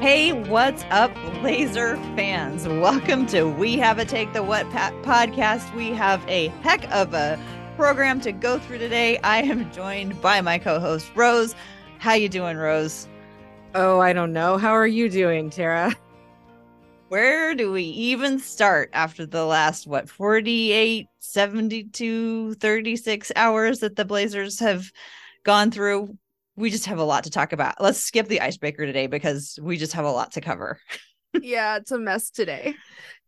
Hey, what's up, laser fans? Welcome to We Have a Take the What pa- podcast. We have a heck of a program to go through today. I am joined by my co-host Rose. How you doing, Rose? Oh, I don't know. How are you doing, Tara? Where do we even start after the last what 48, 72, 36 hours that the Blazers have gone through? We just have a lot to talk about. Let's skip the icebreaker today because we just have a lot to cover. yeah, it's a mess today.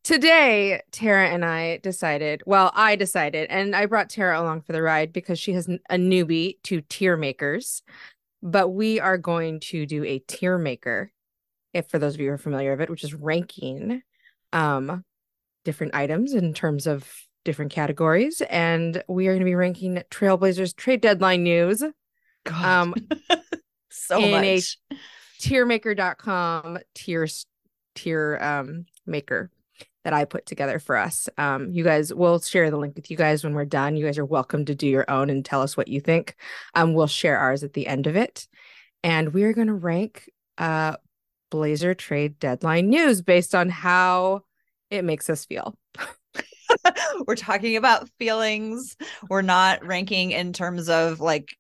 Today, Tara and I decided, well, I decided, and I brought Tara along for the ride because she has a newbie to tier makers. But we are going to do a tier maker, if for those of you who are familiar with it, which is ranking um different items in terms of different categories. And we are going to be ranking Trailblazers trade deadline news God. Um, so much. a tiermaker.com tier tier um maker that I put together for us. Um, you guys, we'll share the link with you guys when we're done. You guys are welcome to do your own and tell us what you think. Um, we'll share ours at the end of it, and we are going to rank uh Blazer trade deadline news based on how it makes us feel. we're talking about feelings. We're not ranking in terms of like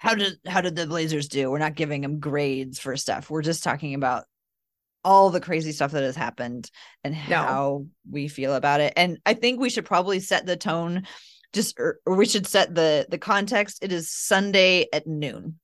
how did how did the Blazers do? We're not giving them grades for stuff. We're just talking about all the crazy stuff that has happened and how no. we feel about it. And I think we should probably set the tone just or, or we should set the the context. It is Sunday at noon.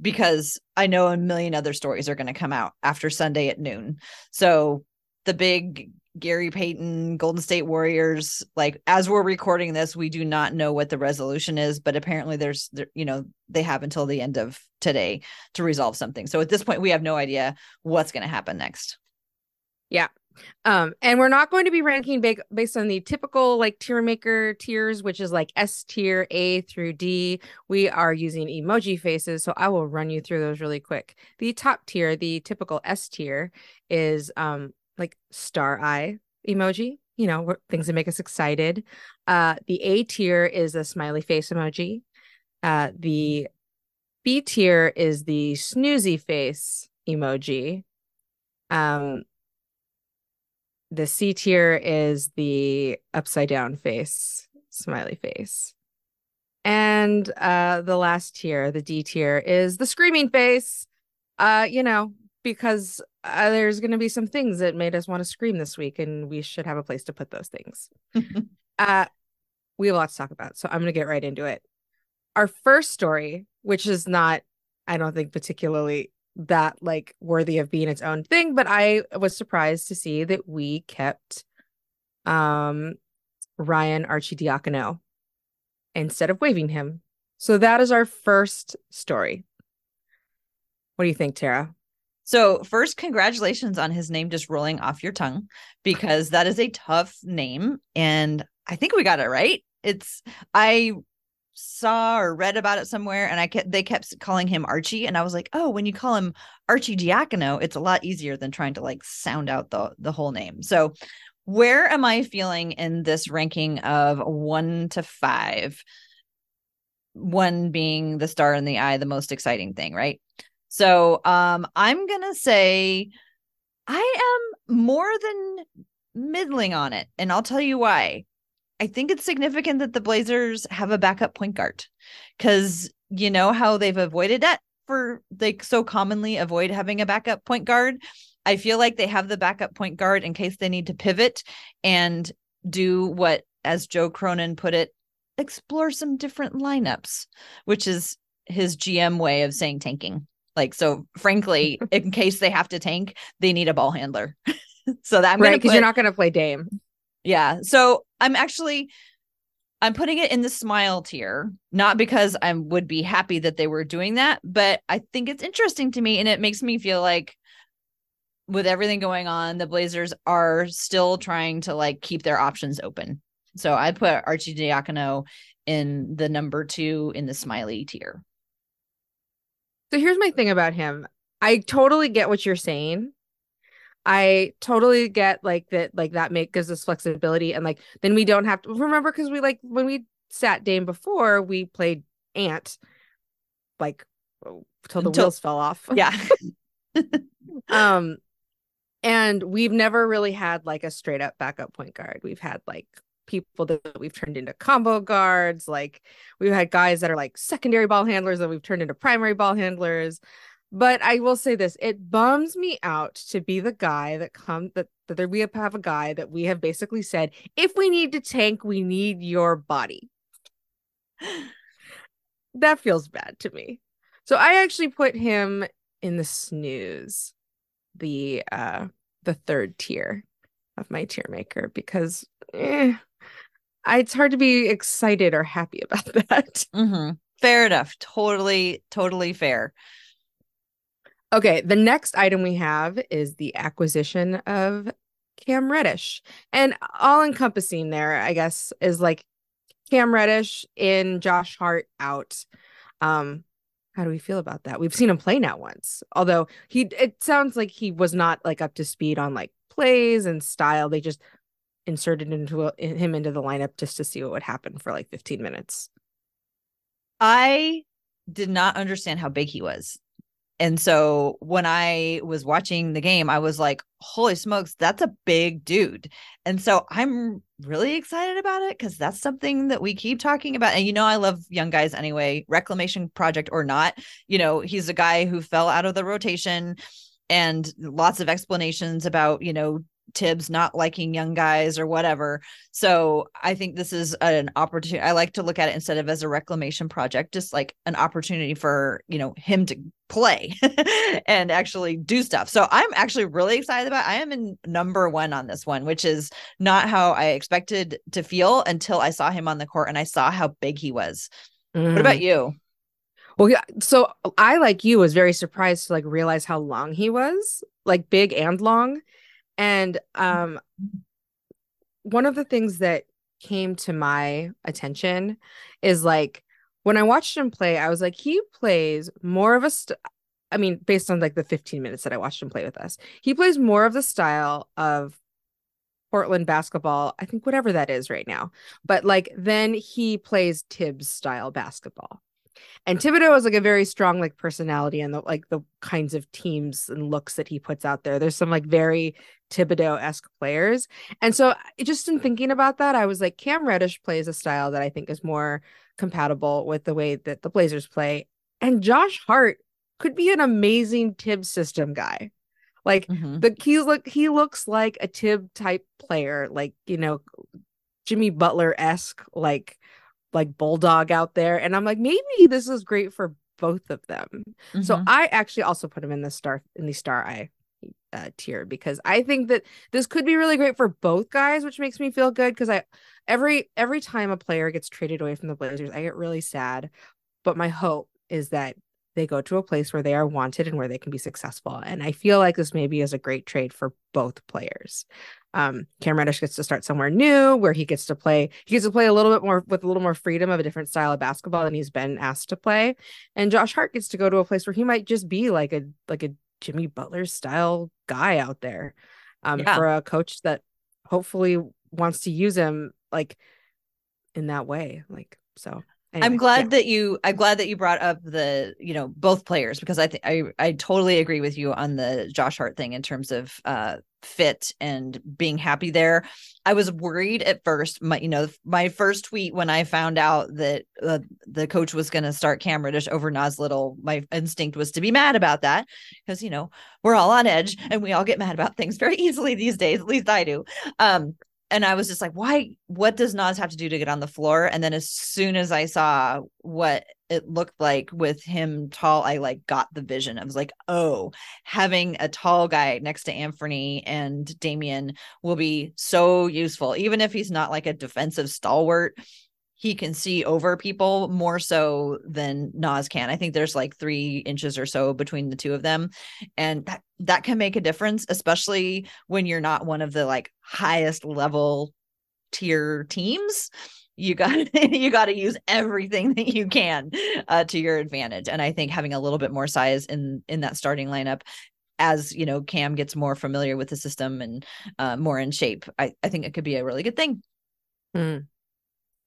Because I know a million other stories are going to come out after Sunday at noon. So the big Gary Payton, Golden State Warriors. Like as we're recording this, we do not know what the resolution is, but apparently there's, there, you know, they have until the end of today to resolve something. So at this point, we have no idea what's going to happen next. Yeah. Um, and we're not going to be ranking big based on the typical like tier maker tiers, which is like S tier, A through D. We are using emoji faces, so I will run you through those really quick. The top tier, the typical S tier, is um like star eye emoji, you know, things that make us excited. Uh, the A tier is a smiley face emoji. Uh, the B tier is the snoozy face emoji. Um, the C tier is the upside down face, smiley face. And uh, the last tier, the D tier, is the screaming face. Uh, you know, because uh, there's going to be some things that made us want to scream this week, and we should have a place to put those things. uh, we have a lot to talk about, so I'm going to get right into it. Our first story, which is not, I don't think, particularly that like worthy of being its own thing, but I was surprised to see that we kept um Ryan Arcidiacono instead of waiving him. So that is our first story. What do you think, Tara? So, first, congratulations on his name just rolling off your tongue because that is a tough name. And I think we got it right. It's, I saw or read about it somewhere and I kept, they kept calling him Archie. And I was like, oh, when you call him Arcidiacono, it's a lot easier than trying to like sound out the, the whole name. So, where am I feeling in this ranking of one to five? One being the star in the eye, the most exciting thing, right? So um, I'm going to say I am more than middling on it. And I'll tell you why. I think it's significant that the Blazers have a backup point guard because you know how they've avoided that for they so commonly avoid having a backup point guard. I feel like they have the backup point guard in case they need to pivot and do what, as Joe Cronin put it, explore some different lineups, which is his GM way of saying tanking. Like, so frankly, in case they have to tank, they need a ball handler. so that I'm right because you're not going to play Dame. Yeah. So I'm actually I'm putting it in the smile tier, not because I would be happy that they were doing that, but I think it's interesting to me and it makes me feel like with everything going on, the Blazers are still trying to like keep their options open. So I put Arcidiacono in the number two in the smiley tier. So here's my thing about him. I totally get what you're saying. I totally get like that, like that make gives us flexibility, and like then we don't have to remember because we like when we sat Dame before we played Ant, like till the until, wheels fell off. Yeah. um, and we've never really had like a straight up backup point guard. We've had like people that we've turned into combo guards. Like we've had guys that are like secondary ball handlers that we've turned into primary ball handlers. But I will say this: it bums me out to be the guy that come that that we have a guy that we have basically said, if we need to tank, we need your body. that feels bad to me. So I actually put him in the snooze, the uh the third tier of my tier maker because eh, it's hard to be excited or happy about that. Mm-hmm. Fair enough. Totally, totally fair. Okay, the next item we have is the acquisition of Cam Reddish. And all encompassing there, I guess, is like Cam Reddish in, Josh Hart out. Um, how do we feel about that? We've seen him play now once, although he it sounds like he was not like up to speed on like plays and style. They just inserted into a, him into the lineup just to see what would happen for like 15 minutes. I did not understand how big he was. And so when I was watching the game, I was like, holy smokes, that's a big dude. And so I'm really excited about it because that's something that we keep talking about. And you know, I love young guys anyway, reclamation project or not. You know, he's a guy who fell out of the rotation and lots of explanations about, you know, Thibs not liking young guys or whatever. So I think this is an opportunity. I like to look at it instead of as a reclamation project, just like an opportunity for, you know, him to play and actually do stuff. So I'm actually really excited about it. I am in number one on this one, which is not how I expected to feel until I saw him on the court and I saw how big he was. Mm. What about mm. you? Well, yeah. So I, like you, was very surprised to like realize how long he was, like big and long. And um, one of the things that came to my attention is like when I watched him play, I was like, he plays more of a. St- I mean, based on like the 15 minutes that I watched him play with us, he plays more of the style of Portland basketball. I think whatever that is right now, but like then he plays Thibs style basketball. And Thibodeau has like a very strong like personality and the like the kinds of teams and looks that he puts out there. There's some like very Thibodeau esque players. And so just in thinking about that, I was like, Cam Reddish plays a style that I think is more compatible with the way that the Blazers play. And Josh Hart could be an amazing Tib system guy. Like mm-hmm. the he look he looks like a Tib type player, like you know, Jimmy Butler esque, like like bulldog out there and i'm like maybe this is great for both of them mm-hmm. so i actually also put him in the star in the star eye uh, tier because i think that this could be really great for both guys which makes me feel good because i every every time a player gets traded away from the blazers i get really sad but my hope is that they go to a place where they are wanted and where they can be successful and i feel like this maybe is a great trade for both players um, Cam Reddish gets to start somewhere new where he gets to play. He gets to play a little bit more with a little more freedom of a different style of basketball than he's been asked to play. And Josh Hart gets to go to a place where he might just be like a like a Jimmy Butler style guy out there um, yeah. for a coach that hopefully wants to use him like in that way. Like so. Anyway, I'm glad yeah. that you I'm glad that you brought up the, you know, both players because I think I I totally agree with you on the Josh Hart thing in terms of uh fit and being happy there. I was worried at first. My, you know, my first tweet when I found out that uh, the coach was going to start Cam Reddish over Nas Little, my instinct was to be mad about that because you know we're all on edge and we all get mad about things very easily these days. At least I do. Um, and I was just like, why? What does Nas have to do to get on the floor? And then as soon as I saw what it looked like with him tall, I like got the vision. I was like, oh, having a tall guy next to Anthony and Damian will be so useful, even if he's not like a defensive stalwart he can see over people more so than Nas can. I think there's like three inches or so between the two of them. And that, that can make a difference, especially when you're not one of the like highest level tier teams. You got you got to use everything that you can uh, to your advantage, and I think having a little bit more size in in that starting lineup as you know cam gets more familiar with the system and uh, more in shape I, I think it could be a really good thing mm.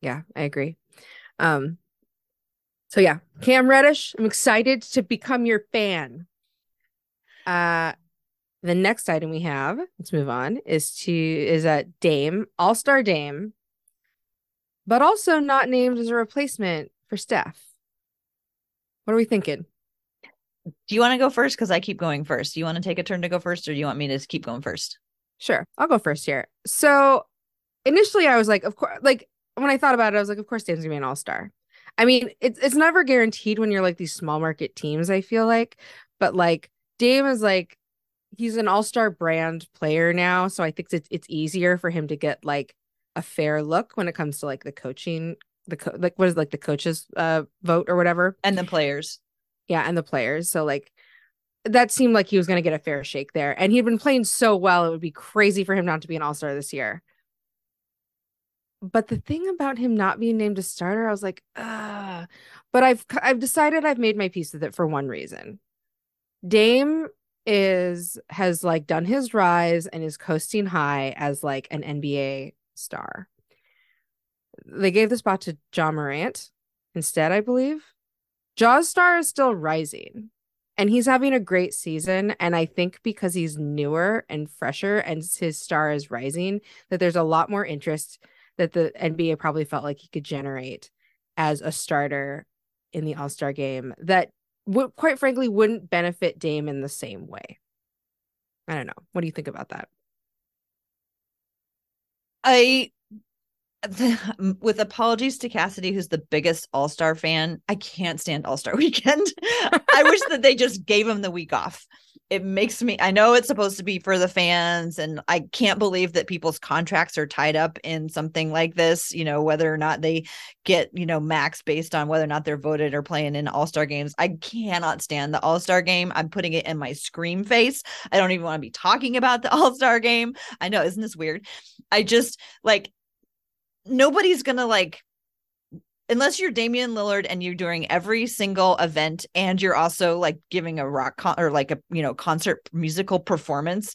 Yeah, I agree. Um, so yeah, Cam Reddish, I'm excited to become your fan. Uh, The next item we have, let's move on, is to is a Dame, All-Star Dame, but also not named as a replacement for Steph. What are we thinking? Do you want to go first? Because I keep going first. Do you want to take a turn to go first, or do you want me to keep going first? Sure, I'll go first here. So initially, I was like, of course, like when I thought about it, I was like, of course, Dame's gonna be an all star. I mean, it's it's never guaranteed when you're like these small market teams. I feel like, but like Dame is like he's an all star brand player now, so I think it's it's easier for him to get like a fair look when it comes to like the coaching, the co- like what is like the coaches uh vote or whatever, and the players. Yeah, and the players. So like that seemed like he was going to get a fair shake there. And he'd been playing so well, it would be crazy for him not to be an all star this year. But the thing about him not being named a starter, I was like, ah. But I've I've decided I've made my peace with it for one reason. Dame is has like done his rise and is coasting high as like an NBA star. They gave the spot to Ja Morant instead, I believe. Ja's star is still rising and he's having a great season. And I think because he's newer and fresher and his star is rising, that there's a lot more interest that the NBA probably felt like he could generate as a starter in the All Star game that would, quite frankly, wouldn't benefit Dame in the same way. I don't know. What do you think about that? I with apologies to Cassidy, who's the biggest All Star fan, I can't stand All Star Weekend. I wish that they just gave him the week off. It makes me, I know it's supposed to be for the fans, and I can't believe that people's contracts are tied up in something like this, you know, whether or not they get, you know, max based on whether or not they're voted or playing in All Star games. I cannot stand the All Star game. I'm putting it in my scream face. I don't even want to be talking about the All Star game. I know, isn't this weird? I just like, nobody's gonna like unless you're Damian Lillard and you're doing every single event and you're also like giving a rock con- or like a you know concert musical performance,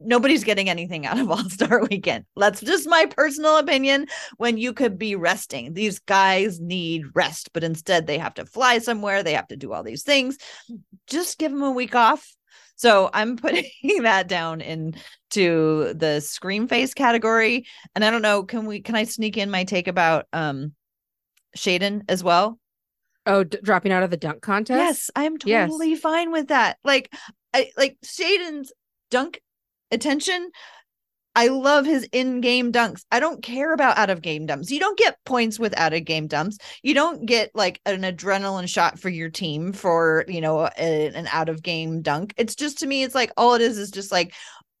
nobody's getting anything out of All Star Weekend. That's just my personal opinion. When you could be resting, these guys need rest, but instead they have to fly somewhere. They have to do all these things. Just give them a week off. So I'm putting that down into the scream face category. And I don't know, can we can I sneak in my take about um Shaedon as well? Oh, d- dropping out of the dunk contest? Yes, I am totally yes. fine with that. Like I like Shaedon's dunk attention I love his in-game dunks. I don't care about out-of-game dumps. You don't get points with out-of-game dumps. You don't get like an adrenaline shot for your team for, you know, a, an out-of-game dunk. It's just to me it's like all it is is just like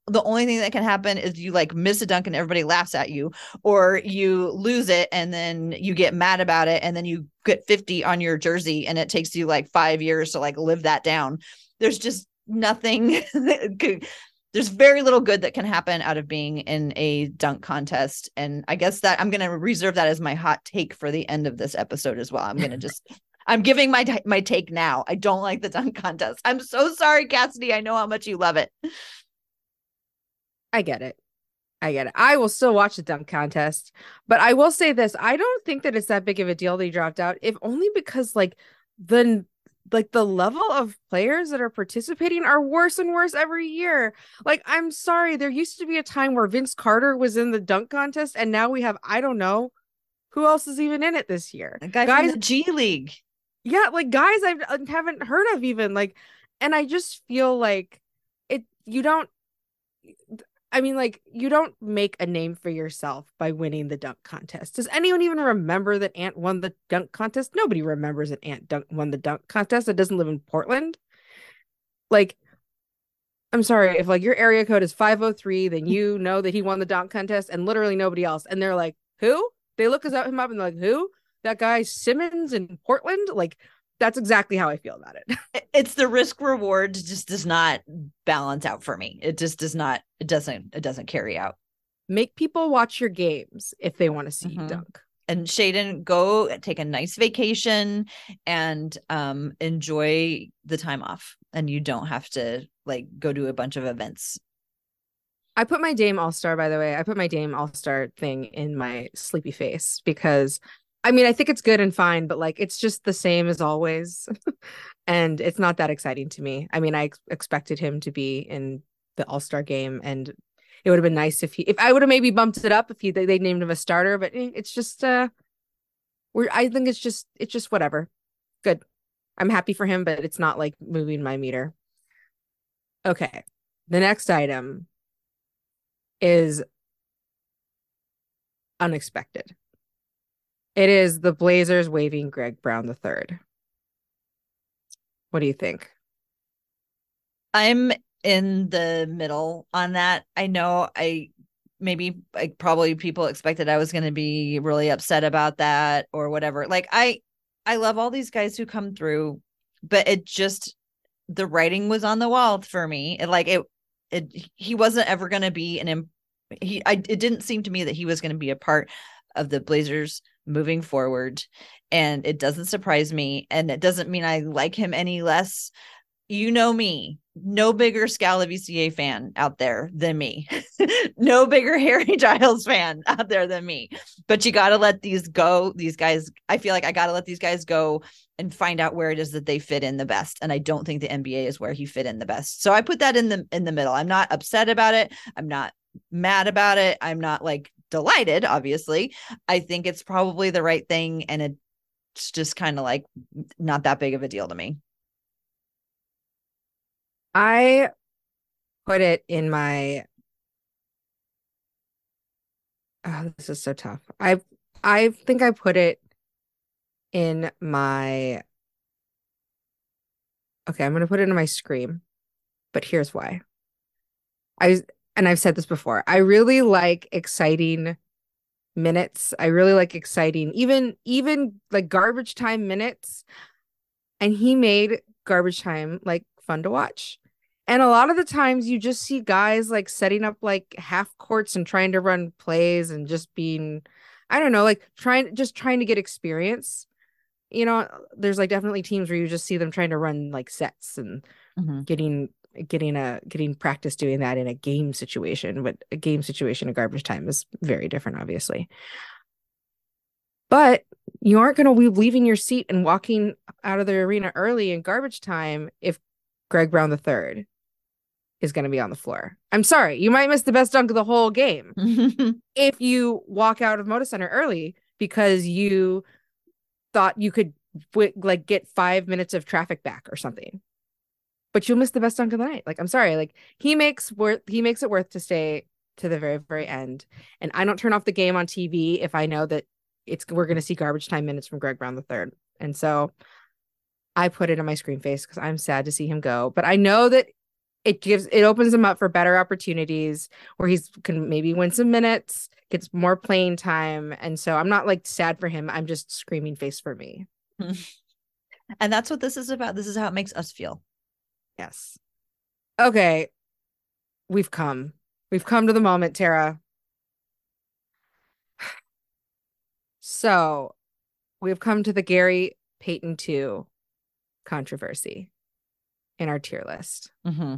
the only thing that can happen is you like miss a dunk and everybody laughs at you or you lose it and then you get mad about it and then you get 50 on your jersey and it takes you like 5 years to like live that down. There's just nothing there's very little good that can happen out of being in a dunk contest. And i guess that i'm going to reserve that as my hot take for the end of this episode as well. I'm going to just i'm giving my my take now. I don't like the dunk contest. I'm so sorry cassidy. I know how much you love it. I get it. I get it. I will still watch the dunk contest. But i will say this i don't think that it's that big of a deal that he dropped out if only because like the like the level of players that are participating are worse and worse every year. Like, I'm sorry, there used to be a time where Vince Carter was in the dunk contest, and now we have I don't know who else is even in it this year. guy guys, G League. Yeah, like guys I uh, haven't heard of even like, and I just feel like it. You don't. I mean, like, you don't make a name for yourself by winning the dunk contest. Does anyone even remember that Ant won the dunk contest? Nobody remembers that Ant dunk won the dunk contest that doesn't live in Portland. Like, I'm sorry, if like your area code is 503, then you know that he won the dunk contest and literally nobody else. And they're like, who? They look us up him up and they're like, who? That guy Simons in Portland? Like, that's exactly how I feel about it. it's the risk reward just does not balance out for me. It just does not, it doesn't, it doesn't carry out. Make people watch your games if they want to see mm-hmm. you dunk. And Shaedon, go take a nice vacation and um enjoy the time off. And you don't have to like go to a bunch of events. I put my Dame All Star, by the way. I put my Dame All Star thing in my sleepy face because I mean, I think it's good and fine, but like it's just the same as always. and it's not that exciting to me. I mean, I ex- expected him to be in the All Star game, and it would have been nice if he if I would have maybe bumped it up if he they, named him a starter, but eh, it's just uh, we're I think it's just it's just whatever. Good, I'm happy for him, but it's not like moving my meter. Okay, the next item is unexpected. It is the Blazers waiving Greg Brown the third. What do you think? I'm in the middle on that. I know I maybe like probably people expected I was going to be really upset about that or whatever. Like I I love all these guys who come through, but it just the writing was on the wall for me. It like it it he wasn't ever going to be an he I it didn't seem to me that he was going to be a part of the Blazers moving forward and it doesn't surprise me and it doesn't mean I like him any less you know me, no bigger Labissiere fan out there than me. no bigger Harry Giles fan out there than me. But you got to let these go. These guys, I feel like I got to let these guys go and find out where it is that they fit in the best. And I don't think the NBA is where he fit in the best. So I put that in the in the middle. I'm not upset about it. I'm not mad about it. I'm not like delighted, obviously. I think it's probably the right thing and it's just kind of like not that big of a deal to me. I put it in my oh, this is so tough. I I think I put it in my Okay, I'm going to put it in my scream. But here's why. I and I've said this before. I really like exciting minutes. I really like exciting even even like garbage time minutes. And he made garbage time like fun to watch. And a lot of the times you just see guys like setting up like half courts and trying to run plays and just being, I don't know, like trying, just trying to get experience. You know, there's like definitely teams where you just see them trying to run like sets and mm-hmm. getting getting a getting practice doing that in a game situation but a game situation a garbage time is very different obviously but you aren't going to be leaving your seat and walking out of the arena early in garbage time if greg brown the third is going to be on the floor. I'm sorry, you might miss the best dunk of the whole game if you walk out of Moda Center early because you thought you could like get five minutes of traffic back or something. But you'll miss the best dunk of the night. Like I'm sorry, like he makes worth he makes it worth to stay to the very very end. And I don't turn off the game on TV if I know that it's we're to see garbage time minutes from Greg Brown the third. And so I put it on my screen face because I'm sad to see him go. But I know that it gives it opens him up for better opportunities where he's can maybe win some minutes, gets more playing time. And so I'm not like sad for him. I'm just screaming face for me. and that's what this is about. This is how it makes us feel. Yes. Okay. We've come. We've come to the moment, Tara. So we've come to the Gary Payton 2 controversy in our tier list. Mm-hmm.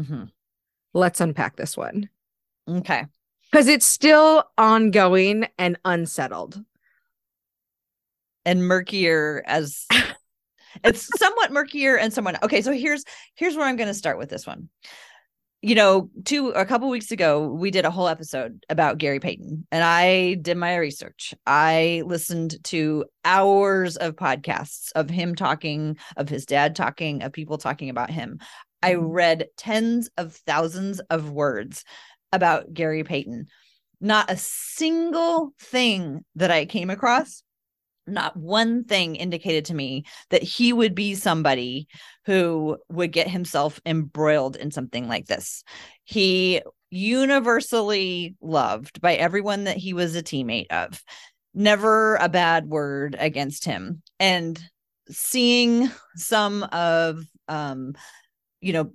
Mm-hmm. Let's unpack this one. Okay. Because it's still ongoing and unsettled. And murkier as it's somewhat murkier and somewhat okay. So here's here's where I'm gonna start with this one you know, two a couple weeks ago, we did a whole episode about Gary Payton, and I did my research. I listened to hours of podcasts of him talking, of his dad talking, of people talking about him. I mm-hmm. read tens of thousands of words about Gary Payton. Not a single thing that I came across not one thing indicated to me that he would be somebody who would get himself embroiled in something like this. He universally loved by everyone that he was a teammate of. Never a bad word against him. And seeing some of um you know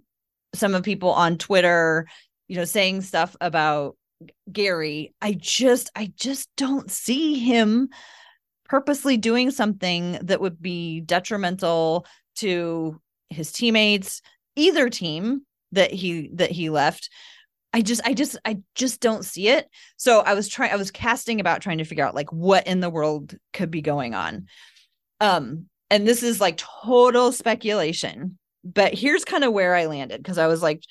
some of people on Twitter, you know, saying stuff about Gary, I just I just don't see him purposely doing something that would be detrimental to his teammates, either team that he that he left. I just I just I just don't see it. So I was trying I was casting about trying to figure out like what in the world could be going on. Um and this is like total speculation, but here's kind of where I landed because I was like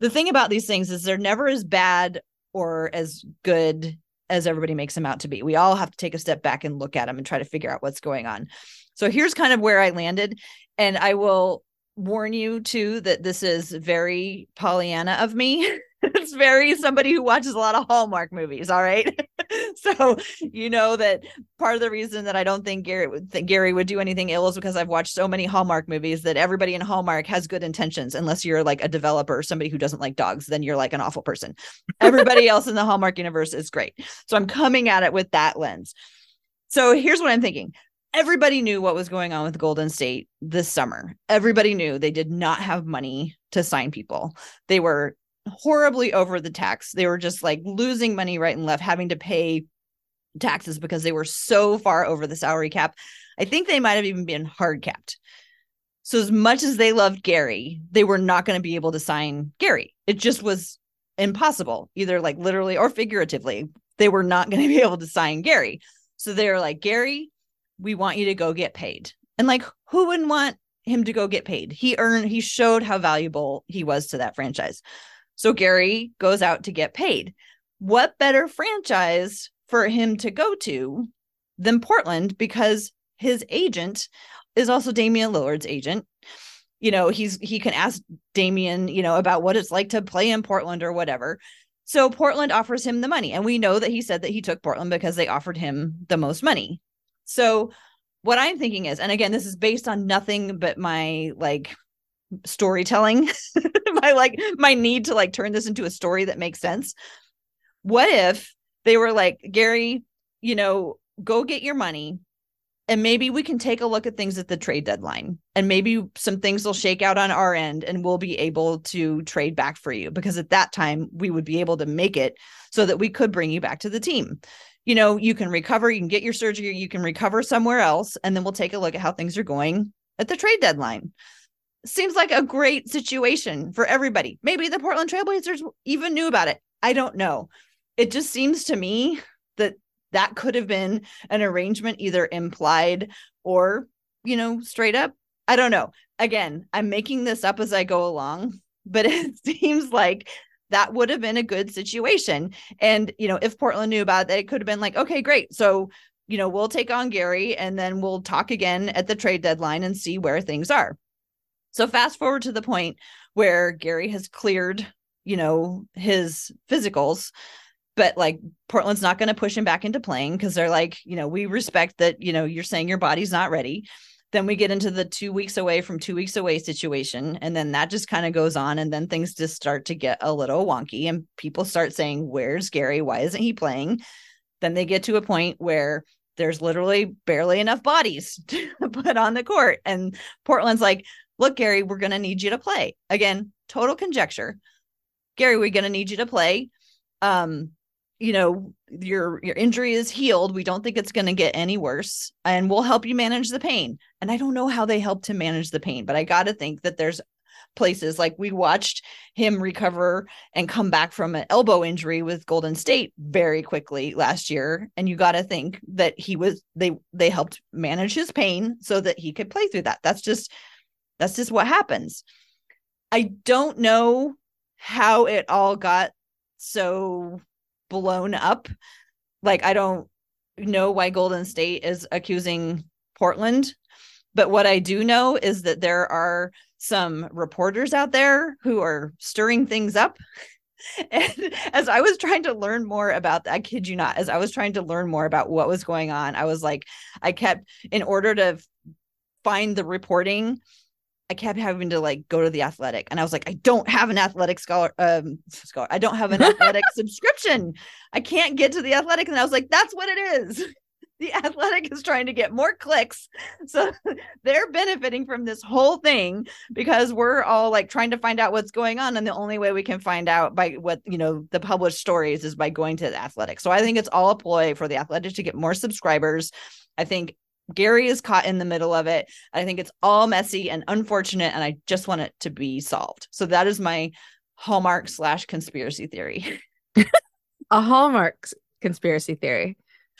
the thing about these things is they're never as bad or as good as everybody makes them out to be. We all have to take a step back and look at them and try to figure out what's going on. So here's kind of where I landed. And I will warn you too that this is very Pollyanna of me. it's very somebody who watches a lot of Hallmark movies. All right. so you know that part of the reason that I don't think Gary would think Gary would do anything ill is because I've watched so many Hallmark movies that everybody in Hallmark has good intentions, unless you're like a developer or somebody who doesn't like dogs, then you're like an awful person. Everybody else in the Hallmark universe is great. So I'm coming at it with that lens. So here's what I'm thinking everybody knew what was going on with Golden State this summer. Everybody knew they did not have money to sign people. They were horribly over the tax. They were just like losing money right and left, having to pay taxes because they were so far over the salary cap. I think they might have even been hard capped. So as much as they loved Gary, they were not going to be able to sign Gary. It just was impossible, either like literally or figuratively. They were not going to be able to sign Gary. So they're like, Gary, we want you to go get paid. And like, who wouldn't want him to go get paid? He earned, he showed how valuable he was to that franchise. So Gary goes out to get paid. What better franchise for him to go to than Portland because his agent is also Damian Lillard's agent. You know, he's he can ask Damian, you know, about what it's like to play in Portland or whatever. So Portland offers him the money. And we know that he said that he took Portland because they offered him the most money. So what I'm thinking is, and again, this is based on nothing but my like storytelling, my like my need to like turn this into a story that makes sense. What if they were like, Gary, you know, go get your money and maybe we can take a look at things at the trade deadline and maybe some things will shake out on our end and we'll be able to trade back for you because at that time we would be able to make it so that we could bring you back to the team you know, you can recover, you can get your surgery, you can recover somewhere else, and then we'll take a look at how things are going at the trade deadline. Seems like a great situation for everybody. Maybe the Portland Trailblazers even knew about it. I don't know. It just seems to me that that could have been an arrangement either implied or, you know, straight up. I don't know. Again, I'm making this up as I go along, but it seems like that would have been a good situation. And, you know, if Portland knew about that, it could have been like, okay, great. So, you know, we'll take on Gary and then we'll talk again at the trade deadline and see where things are. So, fast forward to the point where Gary has cleared, you know, his physicals but like Portland's not going to push him back into playing because they're like, you know, we respect that, you know, you're saying your body's not ready. Then we get into the two weeks away from two weeks away situation and then that just kind of goes on and then things just start to get a little wonky and people start saying where's gary? Why isn't he playing? Then they get to a point where there's literally barely enough bodies to put on the court and portland's like look gary we're going to need you to play. Again total conjecture. Gary we're going to need you to play. Um you know your your injury is healed. We don't think it's going to get any worse and we'll help you manage the pain. And i don't know how they help to manage the pain but i got to think that there's places like we watched him recover and come back from an elbow injury with golden state very quickly last year and you got to think that he was they they helped manage his pain so that he could play through that. That's just that's just what happens i don't know how it all got so blown up. Like I don't know why Golden State is accusing Portland, but what I do know is that there are some reporters out there who are stirring things up. And as I was trying to learn more about that, I kid you not, as I was trying to learn more about what was going on, I was like, I kept, in order to find the reporting, I kept having to like go to the athletic and I was like, I don't have an athletic scholar um scholar. I don't have an athletic subscription. I can't get to the athletic. And I was like, that's what it is. The athletic is trying to get more clicks. So they're benefiting from this whole thing because we're all like trying to find out what's going on. And the only way we can find out by what, you know, the published stories is by going to the athletic. So I think it's all a ploy for the athletic to get more subscribers. I think Gary is caught in the middle of it. I think it's all messy and unfortunate, and I just want it to be solved. So that is my hallmark slash conspiracy theory. a hallmark conspiracy theory,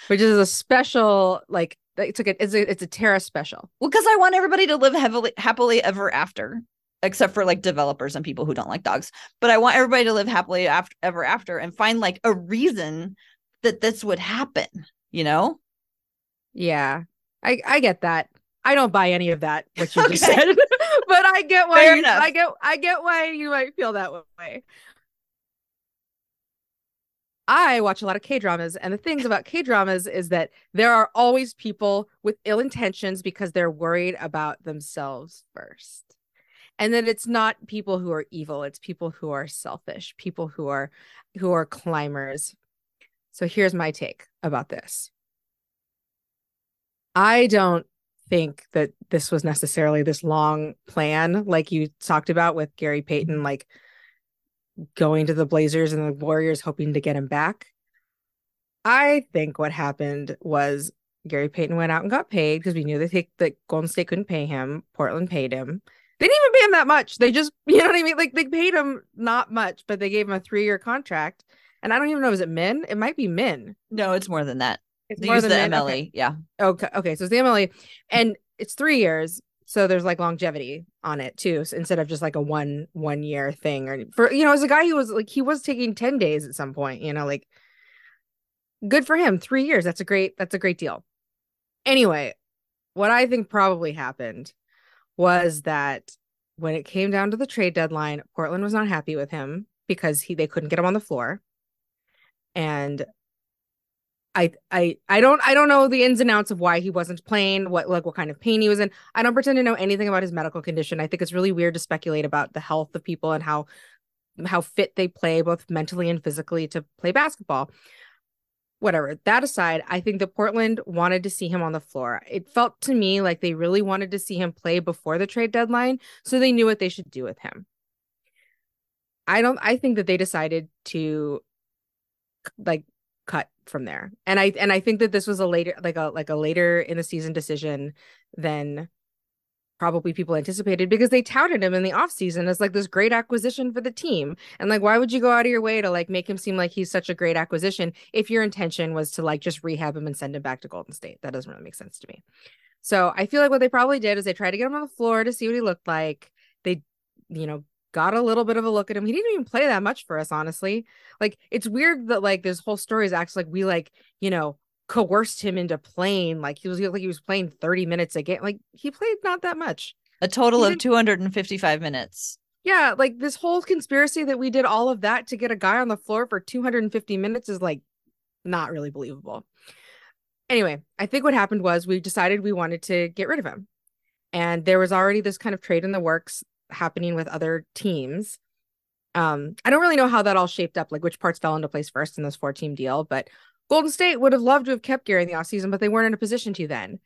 which is a special like it's a, it's a it's a Tara special. Well, because I want everybody to live heavily happily ever after. except for like developers and people who don't like dogs. But I want everybody to live happily after ever after and find like a reason that this would happen, you know? Yeah. I I get that. I don't buy any of that what you just said. but I get why Fair you, enough. I get I get why you might feel that way. I watch a lot of K dramas, and the things about K dramas is that there are always people with ill intentions because they're worried about themselves first. And then it's not people who are evil, it's people who are selfish, people who are who are climbers. So here's my take about this. I don't think that this was necessarily this long plan like you talked about with Gary Payton mm-hmm. like going to the Blazers and the Warriors hoping to get him back. I think what happened was Gary Payton went out and got paid because we knew that, he, that Golden State couldn't pay him. Portland paid him. They didn't even pay him that much. They just, you know what I mean? Like they paid him not much, but they gave him a three year contract. And I don't even know, is it Min? It might be Min. No, it's more than that. It's more than the. MLE. Okay. Yeah. Okay. Okay. So it's the MLE and it's three years. So there's like longevity on it too. So instead of just like a one one year thing or for you know, as a guy who was like he was taking 10 days at some point, you know, like good for him. Three years. That's a great, that's a great deal. Anyway, what I think probably happened was that when it came down to the trade deadline, Portland was not happy with him because he they couldn't get him on the floor. And I I I don't I don't know the ins and outs of why he wasn't playing, what like what kind of pain he was in. I don't pretend to know anything about his medical condition. I think it's really weird to speculate about the health of people and how how fit they play both mentally and physically to play basketball. Whatever. That aside, I think that Portland wanted to see him on the floor. It felt to me like they really wanted to see him play before the trade deadline so they knew what they should do with him. I don't I think that they decided to like cut from there. And I and I think that this was a later like a like a later in the season decision than probably people anticipated because they touted him in the offseason as like this great acquisition for the team. And like why would you go out of your way to like make him seem like he's such a great acquisition if your intention was to like just rehab him and send him back to Golden State? That doesn't really make sense to me. So I feel like what they probably did is they tried to get him on the floor to see what he looked like. They, you know, got a little bit of a look at him. He didn't even play that much for us, honestly. Like it's weird that like this whole story is acts like we like, you know, coerced him into playing. Like he was like he was playing 30 minutes a game. Like he played not that much. A total He of didn't- 255 minutes. Yeah, like this whole conspiracy that we did all of that to get a guy on the floor for 250 minutes is like not really believable. Anyway, I think what happened was we decided we wanted to get rid of him. And there was already this kind of trade in the works happening with other teams. Um, I don't really know how that all shaped up, like which parts fell into place first in this four team deal, but Golden State would have loved to have kept Gary in the offseason, but they weren't in a position to then.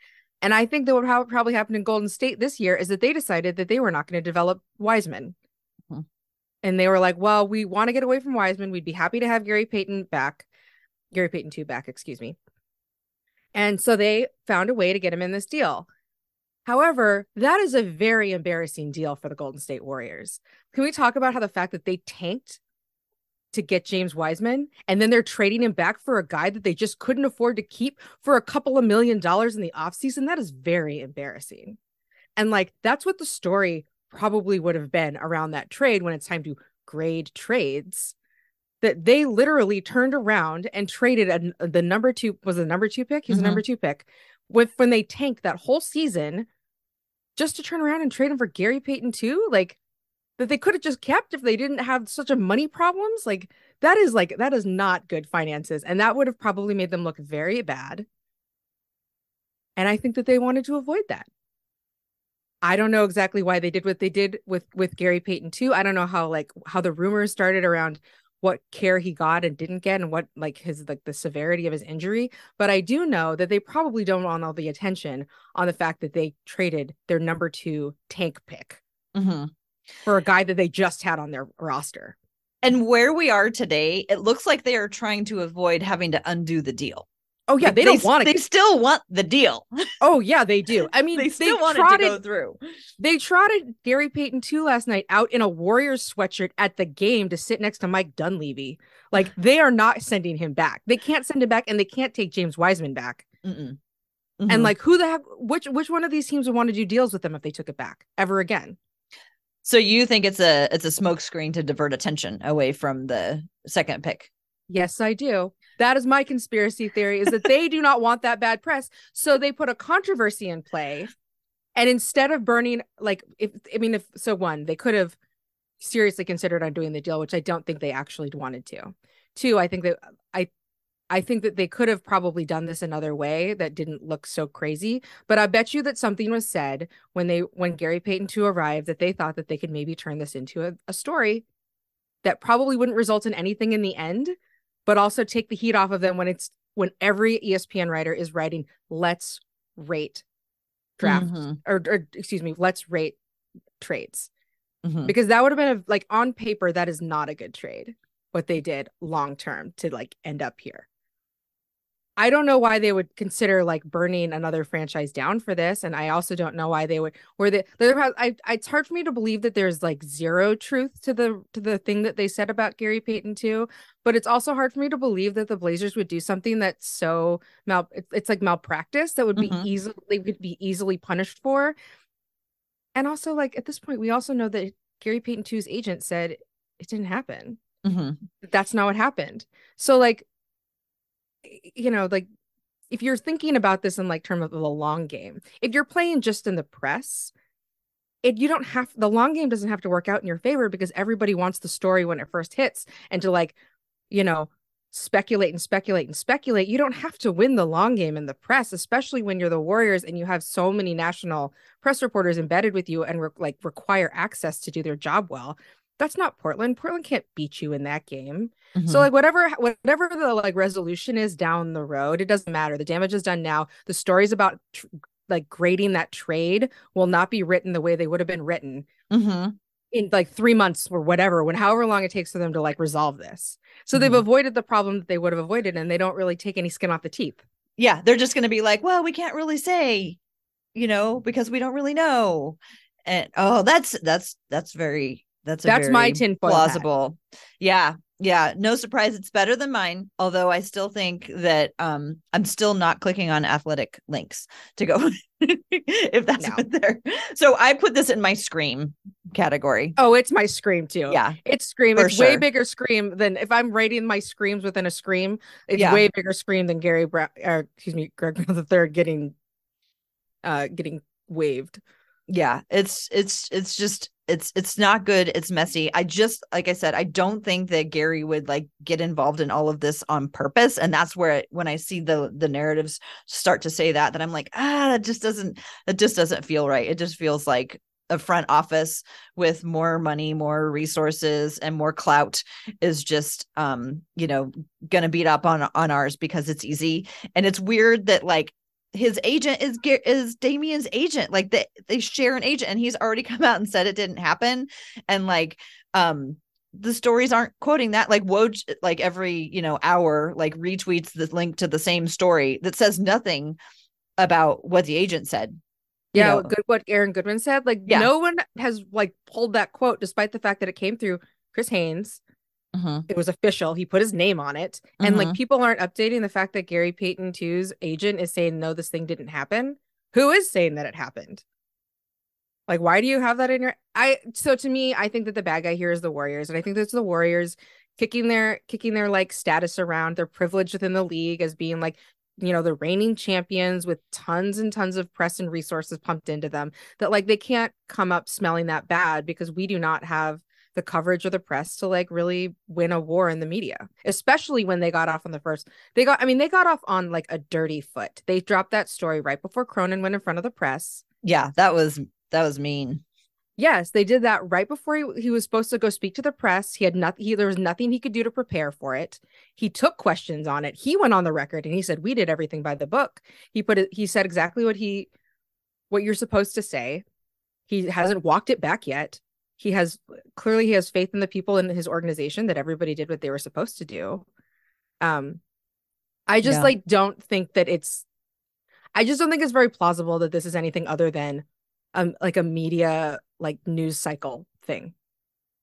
And I think that what probably happened in Golden State this year is that they decided that they were not going to develop Wiseman. Mhm. And they were like, well, we want to get away from Wiseman. We'd be happy to have Gary Payton back, Gary Payton 2 back, excuse me. And so they found a way to get him in this deal. However, that is a very embarrassing deal for the Golden State Warriors. Can we talk about how the fact that they tanked to get James Wiseman and then they're trading him back for a guy that they just couldn't afford to keep for a couple of million dollars in the offseason? That is very embarrassing. And like that's what the story probably would have been around that trade when it's time to grade trades. That they literally turned around and traded a, the number two was the number two pick. He's Mhm. the number two pick with when they tanked that whole season just to turn around and trade him for Gary Payton 2. Like that they could have just kept if they didn't have such a money problems. Like that is like that is not good finances, and that would have probably made them look very bad. And I think that they wanted to avoid that. I don't know exactly why they did what they did with with Gary Payton 2. I don't know how like how the rumors started around what care he got and didn't get and what like his like the severity of his injury, but I do know that they probably don't want all the attention on the fact that they traded their number 2 tank pick Mhm. for a guy that they just had on their roster. And where we are today, it looks like they are trying to avoid having to undo the deal. Oh yeah, Like, they don't s- want They still want the deal. Oh yeah, they do. I mean, they they, still want it trotted, to go through. they trotted Gary Payton 2 last night out in a Warriors sweatshirt at the game to sit next to Mike Dunleavy. Like they are not sending him back. They can't send him back, and they can't take James Wiseman back. Mm-mm. And Mhm. like, who the heck? Which which one of these teams would want to do deals with them if they took it back ever again? So you think it's a it's a smokescreen to divert attention away from the second pick? Yes, I do. That is my conspiracy theory is that they do not want that bad press. So they put a controversy in play. And instead of burning like if I mean if so one, they could have seriously considered undoing the deal, which I don't think they actually wanted to. Two, I think that I I think that they could have probably done this another way that didn't look so crazy. But I bet you that something was said when they when Gary Payton 2 arrived that they thought that they could maybe turn this into a, a story that probably wouldn't result in anything in the end, but also take the heat off of them when it's when every ESPN writer is writing, let's rate draft Mm-hmm. or, or excuse me, let's rate trades. Mhm. Because that would have been a, like on paper, that is not a good trade, what they did long term to like end up here. I don't know why they would consider like burning another franchise down for this, and I also don't know why they would. Where the, the other part- I, it's hard for me to believe that there's like zero truth to the to the thing that they said about Gary Payton 2. But it's also hard for me to believe that the Blazers would do something that's so mal. It's, it's like malpractice that would be Mhm. easily they could be easily punished for. And also, like at this point, we also know that Gary Payton 2's agent said it didn't happen Mhm. that's not what happened. So like you know, like if you're thinking about this in like terms of the long game, if you're playing just in the press, it you don't have the long game doesn't have to work out in your favor because everybody wants the story when it first hits and to like, you know, speculate and speculate and speculate. You don't have to win the long game in the press, especially when you're the Warriors and you have so many national press reporters embedded with you and re- like require access to do their job well. That's not Portland. Portland can't beat you in that game. So Mhm. like whatever whatever the like resolution is down the road, it doesn't matter. The damage is done now. The stories about tr- like grading that trade will not be written the way they would have been written Mhm. in like 3 months or whatever, when however long it takes for them to like resolve this. So they've Mhm. avoided the problem that they would have avoided and they don't really take any skin off the teeth. yeah, they're just going to be like, well, we can't really say, you know, because we don't really know. And oh, that's that's that's very that's a That's my tinfoil hat. plausible. Yeah, yeah. No surprise, it's better than mine. Although I still think that um I'm still not clicking on athletic links to go if that's No. there. So I put this in my scream category. Oh, it's my scream too. Yeah, It's scream. It's way bigger scream than if I'm rating my screams within a scream. It's Yeah. way bigger scream than Gary Brown or excuse me, Greg Brown the third getting uh getting waived. Yeah it's it's it's just it's it's not good it's messy. I just like i said i don't think that gary would like get involved in all of this on purpose and that's where it, when i see the the narratives start to say that that i'm like ah it just doesn't it just doesn't feel right. It just feels like a front office with more money more resources and more clout is just um you know gonna beat up on on ours because it's easy. And it's weird that like his agent is is Damien's agent. Like they they share an agent, and he's already come out and said it didn't happen. And like um the stories aren't quoting that. Like Woj, like every you know hour, like retweets the link to the same story that says nothing about what the agent said. You Yeah, know, good what Aaron Goodwin said. Like Yeah. no one has like pulled that quote despite the fact that it came through Chris Haynes. Mhm, It was official. He put his name on it. And like people aren't updating the fact that Gary Payton 2's agent is saying no, this thing didn't happen. Who is saying that it happened? Like, why do you have that in your I so to me, I think that the bad guy here is the Warriors. And I think that's the Warriors kicking their kicking their like status around, their privilege within the league as being like you know the reigning champions with tons and tons of press and resources pumped into them that like they can't come up smelling that bad because we do not have the coverage or the press to like really win a war in the media especially when they got off on the first they got i mean they got off on like a dirty foot. They dropped that story right before cronin went in front of the press. Yeah, that was that was mean. yes they did that right before he, he was supposed to go speak to the press. He had nothing he, there was nothing he could do to prepare for it. He took questions on it. He went on the record and he said we did everything by the book. He put it he said exactly what he what you're supposed to say. He hasn't walked it back yet he has clearly he has faith in the people in his organization that everybody did what they were supposed to do. Um i just Yeah. like don't think that it's i just don't think it's very plausible that this is anything other than um like a media like news cycle thing.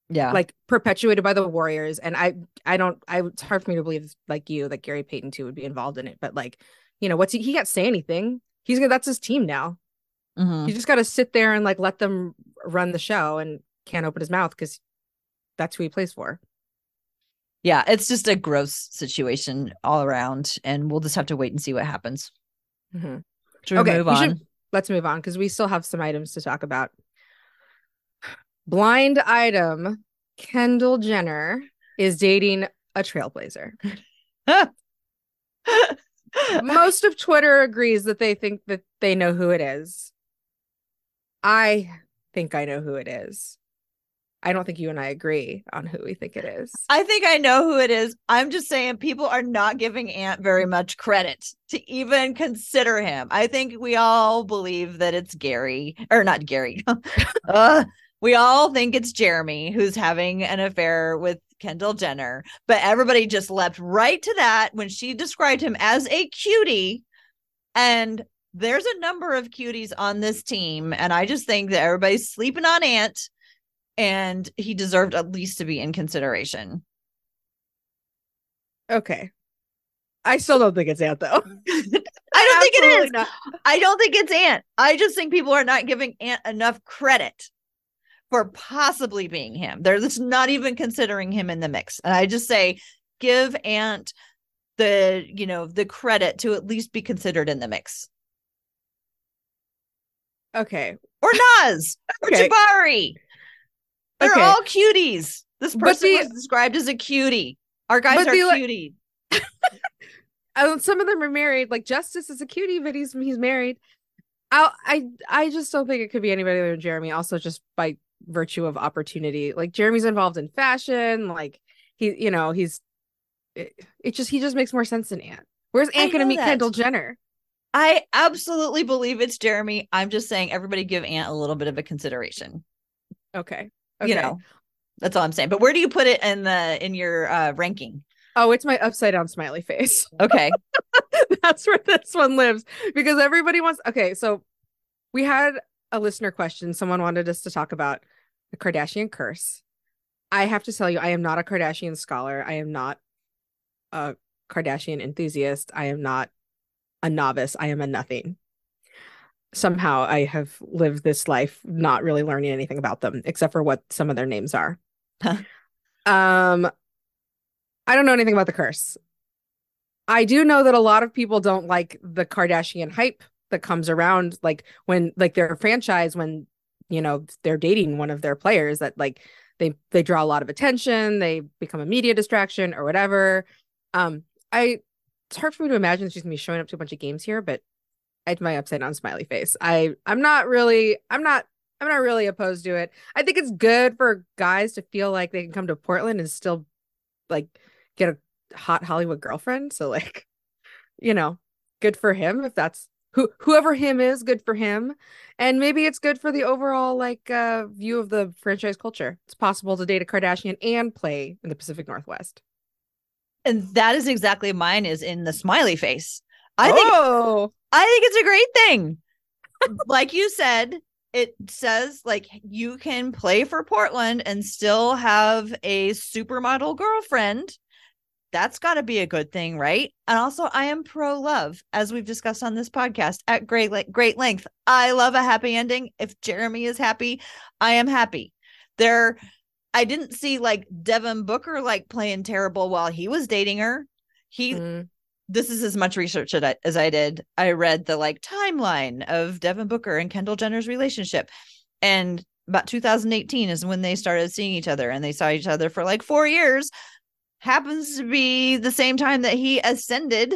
Yeah, like perpetuated by the warriors and i i don't i it's hard for me to believe like you that gary payton 2 would be involved in it but like you know what's he he can't say anything. He's gonna that's his team now. Mhm. you just got to sit there and like let them run the show and can't open his mouth because that's who he plays for. Yeah, it's just a gross situation all around, and we'll just have to wait and see what happens. Mm-hmm. Should Okay, move on? should- Let's move on because we still have some items to talk about. Blind item Kendall Jenner is dating a trailblazer. Most of Twitter agrees that they think that they know who it is. I think I know who it is. I don't think you and I agree on who we think it is. I think I know who it is. I'm just saying people are not giving Ant very much credit to even consider him. I think we all believe that it's Gary or not Gary. uh, we all think it's Jerami who's having an affair with Kendall Jenner, but everybody just leapt right to that when she described him as a cutie. And there's a number of cuties on this team. And I just think that everybody's sleeping on Ant and he deserved at least to be in consideration. Okay. I still don't think it's Ant though. I don't think it is. Not. I don't think it's Ant. I just think people are not giving Ant enough credit for possibly being him. They're just not even considering him in the mix. And I just say give Ant the, you know, the credit to at least be considered in the mix. Okay. Or Naz or Jabari. They're Okay. all cuties. This person the- was described as a cutie. Our guys are the, cutie. Uh, some of them are married. Like Justice is a cutie, but he's he's married. I I I just don't think it could be anybody other than Jerami. Also, just by virtue of opportunity, like Jerami's involved in fashion. Like he, you know, he's it, it just he just makes more sense than Ant. Where's Ant gonna meet that. Kendall Jenner? I absolutely believe it's Jerami. I'm just saying everybody give Ant a little bit of a consideration. Okay. You know, that's all I'm saying. But where do you put it in the in your uh ranking? Oh, it's my upside down smiley face. Okay. That's where this one lives because everybody wants. Okay, so we had a listener question. Someone wanted us to talk about the Kardashian curse. I have to tell you, I am not a Kardashian scholar. I am not a Kardashian enthusiast. I am not a novice. I am a nothing. Somehow I have lived this life not really learning anything about them except for what some of their names are. um I don't know anything about the curse. I do know that a lot of people don't like the Kardashian hype that comes around like when like their franchise when you know they're dating one of their players that like they they draw a lot of attention, they become a media distraction or whatever. Um I it's hard for me to imagine she's gonna be showing up to a bunch of games here, but I my upside down smiley face. I I'm not really I'm not I'm not really opposed to it. I think it's good for guys to feel like they can come to Portland and still like get a hot Hollywood girlfriend. So like, you know, good for him if that's who whoever him is, good for him. And maybe it's good for the overall like uh view of the franchise culture. It's possible to date a Kardashian and play in the Pacific Northwest. and that is exactly mine is in the smiley face. I think oh, I think it's a great thing. like you said, it says like you can play for Portland and still have a supermodel girlfriend. That's got to be a good thing, right? And also, I am pro love, as we've discussed on this podcast at great le- great length. I love a happy ending. If Jerami is happy, I am happy. There, I didn't see like Devin Booker like playing terrible while he was dating her. He Mm, this is as much research as I, did. I read the like timeline of Devin Booker and Kendall Jenner's relationship. And about 2018 is when they started seeing each other and they saw each other for like four years. Happens to be the same time that he ascended,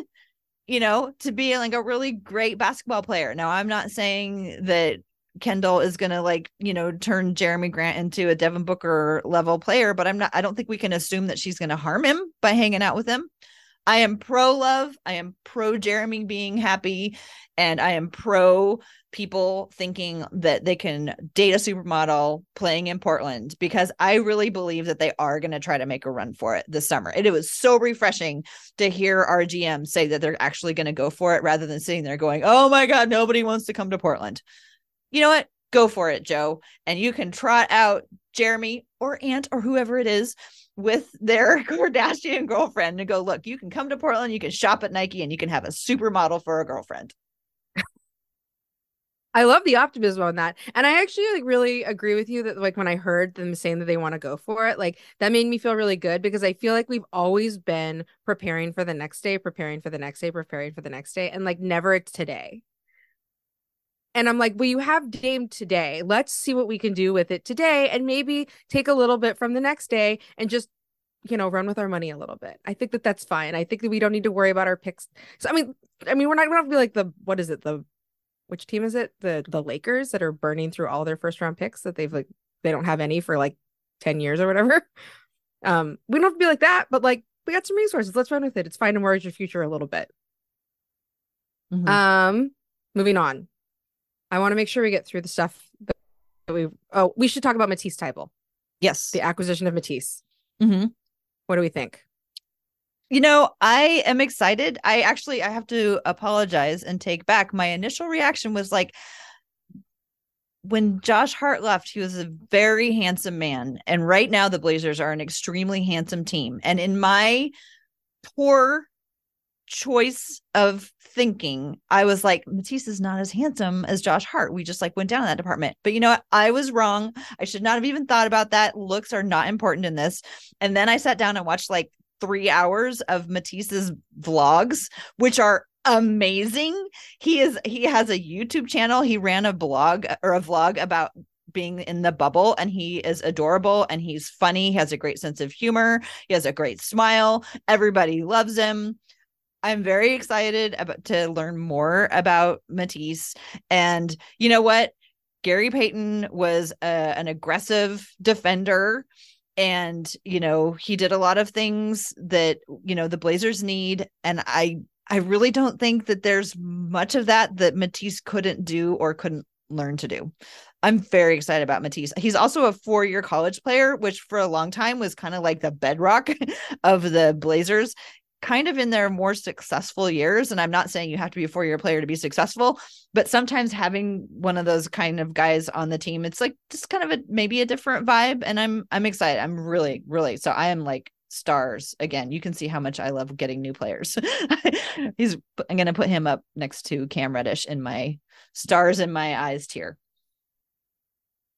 you know, to be like a really great basketball player. Now, I'm not saying that Kendall is going to like, you know, turn Jerami Grant into a Devin Booker level player, but I'm not, I don't think we can assume that she's going to harm him by hanging out with him. I am pro love. I am pro Jerami being happy. And I am pro people thinking that they can date a supermodel playing in Portland because I really believe that they are going to try to make a run for it this summer. And it was so refreshing to hear our GM say that they're actually going to go for it rather than sitting there going, oh my God, nobody wants to come to Portland. You know what? Go for it, Joe. And you can trot out Jerami or Ant or whoever it is with their Kardashian girlfriend and go, look, you can come to Portland, you can shop at Nike, and you can have a supermodel for a girlfriend. I love the optimism on that. And I actually like really agree with you that like when I heard them saying that they want to go for it, like that made me feel really good because I feel like we've always been preparing for the next day, preparing for the next day, preparing for the next day, and like never it's today. And I'm like, well, you have Dame today. Let's see what we can do with it today and maybe take a little bit from the next day and just, you know, run with our money a little bit. I think that that's fine. I think that we don't need to worry about our picks. So, I mean, I mean, we're not going to be like the, what is it? The, which team is it? The, the Lakers that are burning through all their first round picks that they've like, they don't have any for like 10 years or whatever. Um, we don't have to be like that, but like, we got some resources. Let's run with it. It's fine to mortgage your future a little bit. Mm-hmm. Um, moving on. I want to make sure we get through the stuff that we. Oh, we should talk about Matisse Thybulle. Yes, the acquisition of Matisse. Mm-hmm. What do we think? You know, I am excited. I actually I have to apologize and take back. My initial reaction was like when Josh Hart left, he was a very handsome man. And right now the Blazers are an extremely handsome team. And in my poor choice of thinking, I was like, Matisse is not as handsome as Josh Hart. We just like went down that department. But you know what? I was wrong. I should not have even thought about that. Looks are not important in this. And then I sat down and watched like three hours of Matisse's vlogs, which are amazing. He is he has a YouTube channel. He ran a blog or a vlog about being in the bubble and he is adorable and he's funny he has a great sense of humor he has a great smile everybody loves him I'm very excited about to learn more about Matisse. And you know what? Gary Payton was a, an aggressive defender. And, you know, he did a lot of things that, you know, the Blazers need. And I, I really don't think that there's much of that that Matisse couldn't do or couldn't learn to do. I'm very excited about Matisse. He's also a four year college player, which for a long time was kind of like the bedrock of the Blazers kind of in their more successful years and i'm not saying you have to be a four year player to be successful but sometimes having one of those kind of guys on the team it's like just kind of a maybe a different vibe and i'm i'm excited. I'm really really so i am like stars again. You can see how much i love getting new players. He's i'm gonna put him up next to cam reddish in my stars in my eyes tier.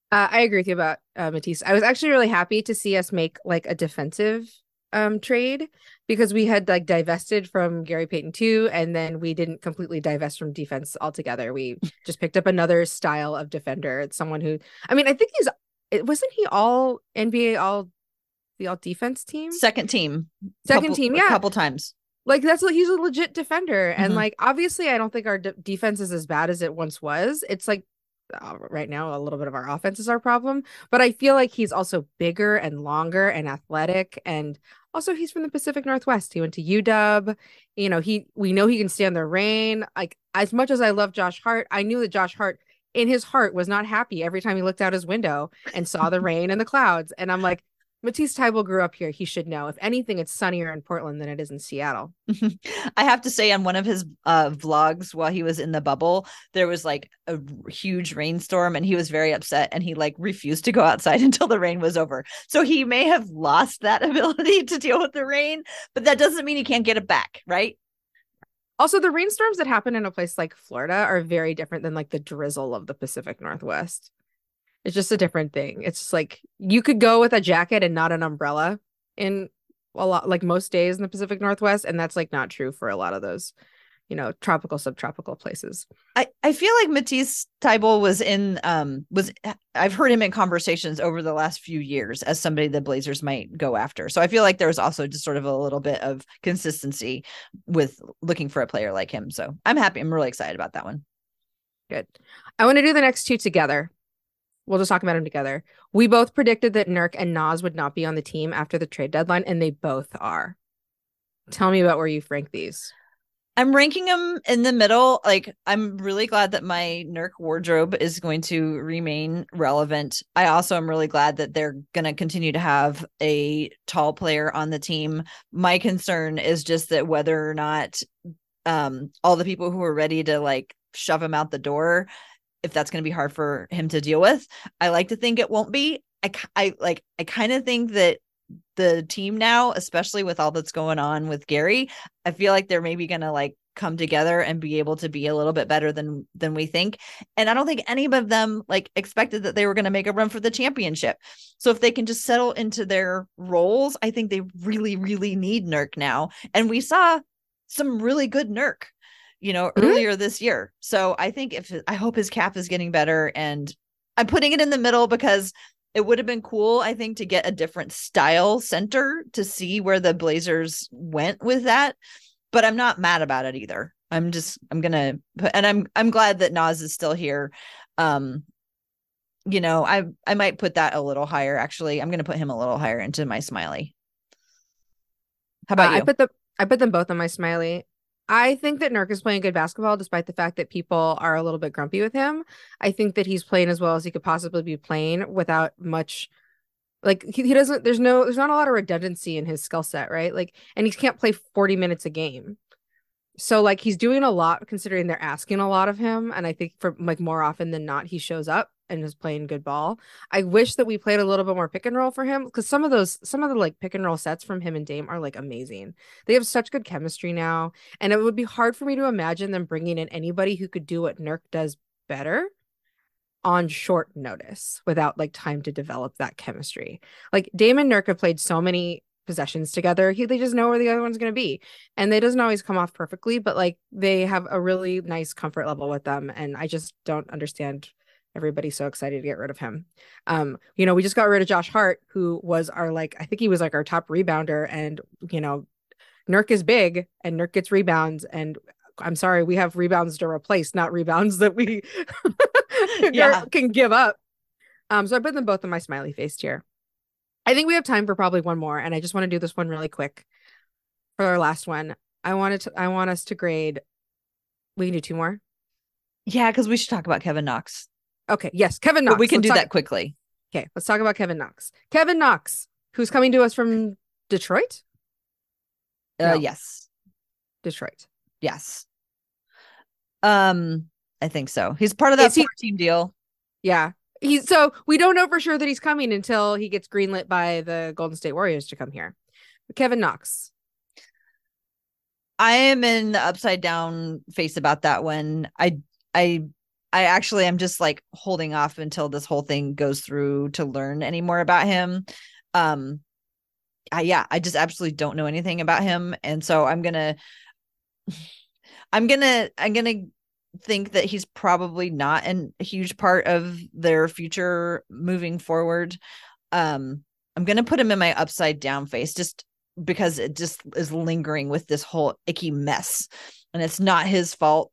Uh, I agree with you about uh, Matisse. I was actually really happy to see us make like a defensive um trade because we had like divested from Gary Payton 2, and then we didn't completely divest from defense altogether. We just picked up another style of defender. It's someone who I mean, I think he's it wasn't he all NBA all the all defense team? Second team. Second couple, team, yeah. A couple times. Like that's he's a legit defender. Mm-hmm. And like obviously I don't think our de- defense is as bad as it once was. It's like uh, right now a little bit of our offense is our problem but i feel like he's also bigger and longer and athletic and also he's from the pacific northwest. He went to uw you know he we know he can stand the rain. Like as much as i love josh hart i knew that josh hart in his heart was not happy every time he looked out his window and saw the rain and the clouds and i'm like Matisse Thybulle grew up here. He should know. If anything, it's sunnier in Portland than it is in Seattle. I have to say, on one of his uh, vlogs while he was in the bubble, there was like a huge rainstorm, and he was very upset, and he like refused to go outside until the rain was over. So he may have lost that ability to deal with the rain, but that doesn't mean he can't get it back, right? Also, the rainstorms that happen in a place like Florida are very different than like the drizzle of the Pacific Northwest. It's just a different thing. It's just like you could go with a jacket and not an umbrella in a lot like most days in the Pacific Northwest, and that's like not true for a lot of those, you know, tropical subtropical places. I, I feel like Matisse Thybulle was in um was I've heard him in conversations over the last few years as somebody the Blazers might go after. So I feel like there's also just sort of a little bit of consistency with looking for a player like him. So I'm happy. I'm really excited about that one. Good. I want to do the next two together we'll just talk about them together. We both predicted that Nurk and Naz would not be on the team after the trade deadline, and they both are. Tell me about where you rank these. I'm ranking them in the middle. Like, I'm really glad that my Nurk wardrobe is going to remain relevant. I also am really glad that they're going to continue to have a tall player on the team. My concern is just that whether or not um, all the people who are ready to like shove him out the door if that's going to be hard for him to deal with. I like to think it won't be. I, I like, I kind of think that the team now, especially with all that's going on with Gary, I feel like they're maybe going to like come together and be able to be a little bit better than than we think and i don't think any of them like expected that they were going to make a run for the championship so if they can just settle into their roles i think they really really need nurk now and we saw some really good nurk you know mm-hmm. earlier this year so i think if i hope his cap is getting better and i'm putting it in the middle because it would have been cool i think to get a different style center to see where the blazers went with that but I'm not mad about it either. I'm just I'm gonna put and I'm I'm glad that Naz is still here. Um, you know, I I might put that a little higher. Actually, I'm gonna put him a little higher into my smiley. How about uh, you? I put the I put them both on my smiley. I think that Nurk is playing good basketball despite the fact that people are a little bit grumpy with him. I think that he's playing as well as he could possibly be playing without much like he, he doesn't there's no there's not a lot of redundancy in his skill set right? Like and he can't play 40 minutes a game. So like he's doing a lot considering they're asking a lot of him and i think for like more often than not he shows up and is playing good ball i wish that we played a little bit more pick and roll for him because some of those some of the like pick and roll sets from him and dame are like amazing they have such good chemistry now and it would be hard for me to imagine them bringing in anybody who could do what nurk does better on short notice without like time to develop that chemistry. Like Dame and Nurk have played so many possessions together. He, they just know where the other one's going to be. And they doesn't always come off perfectly, but like they have a really nice comfort level with them. And I just don't understand everybody's so excited to get rid of him. Um, you know, we just got rid of Josh Hart, who was our like, I think he was like our top rebounder. And, you know, Nurk is big and Nurk gets rebounds. And I'm sorry, we have rebounds to replace, not rebounds that we yeah. can give up. Um, so I put them both in my smiley face here. I think we have time for probably one more, and I just want to do this one really quick for our last one. I wanted to I want us to grade. We can do two more. Yeah, because we should talk about Kevin Knox. Okay, yes, Kevin Knox. But we can let's do talk- that quickly. Okay, let's talk about Kevin Knox. Kevin Knox, who's coming to us from Detroit. Uh, no. yes, Detroit. Yes. Um, I think so. He's part of that he, team deal. Yeah. He's so we don't know for sure that he's coming until he gets greenlit by the Golden State Warriors to come here. Kevin Knox. I am in the upside down face about that one. I I I actually am just like holding off until this whole thing goes through to learn any more about him. Um I, yeah, I just absolutely don't know anything about him and so I'm to I'm to I'm to think that he's probably not an, a huge part of their future moving forward. Um, I'm gonna put him in my upside down face just because it just is lingering with this whole icky mess. And it's not his fault.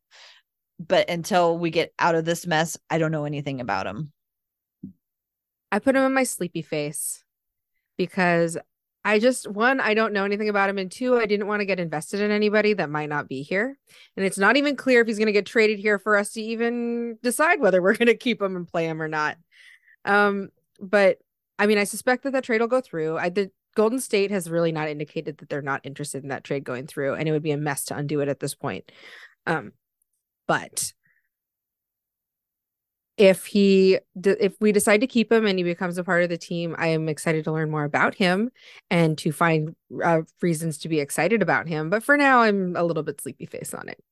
But until we get out of this mess, I don't know anything about him. I put him in my sleepy face because I just one, I don't know anything about him, and two, I didn't want to get invested in anybody that might not be here. And it's not even clear if he's going to get traded here for us to even decide whether we're going to keep him and play him or not. Um, but I mean, I suspect that that trade will go through. I the Golden State has really not indicated that they're not interested in that trade going through, and it would be a mess to undo it at this point. Um, but if he if we decide to keep him and he becomes a part of the team i am excited to learn more about him and to find uh, reasons to be excited about him. But for now i'm a little bit sleepy face on it.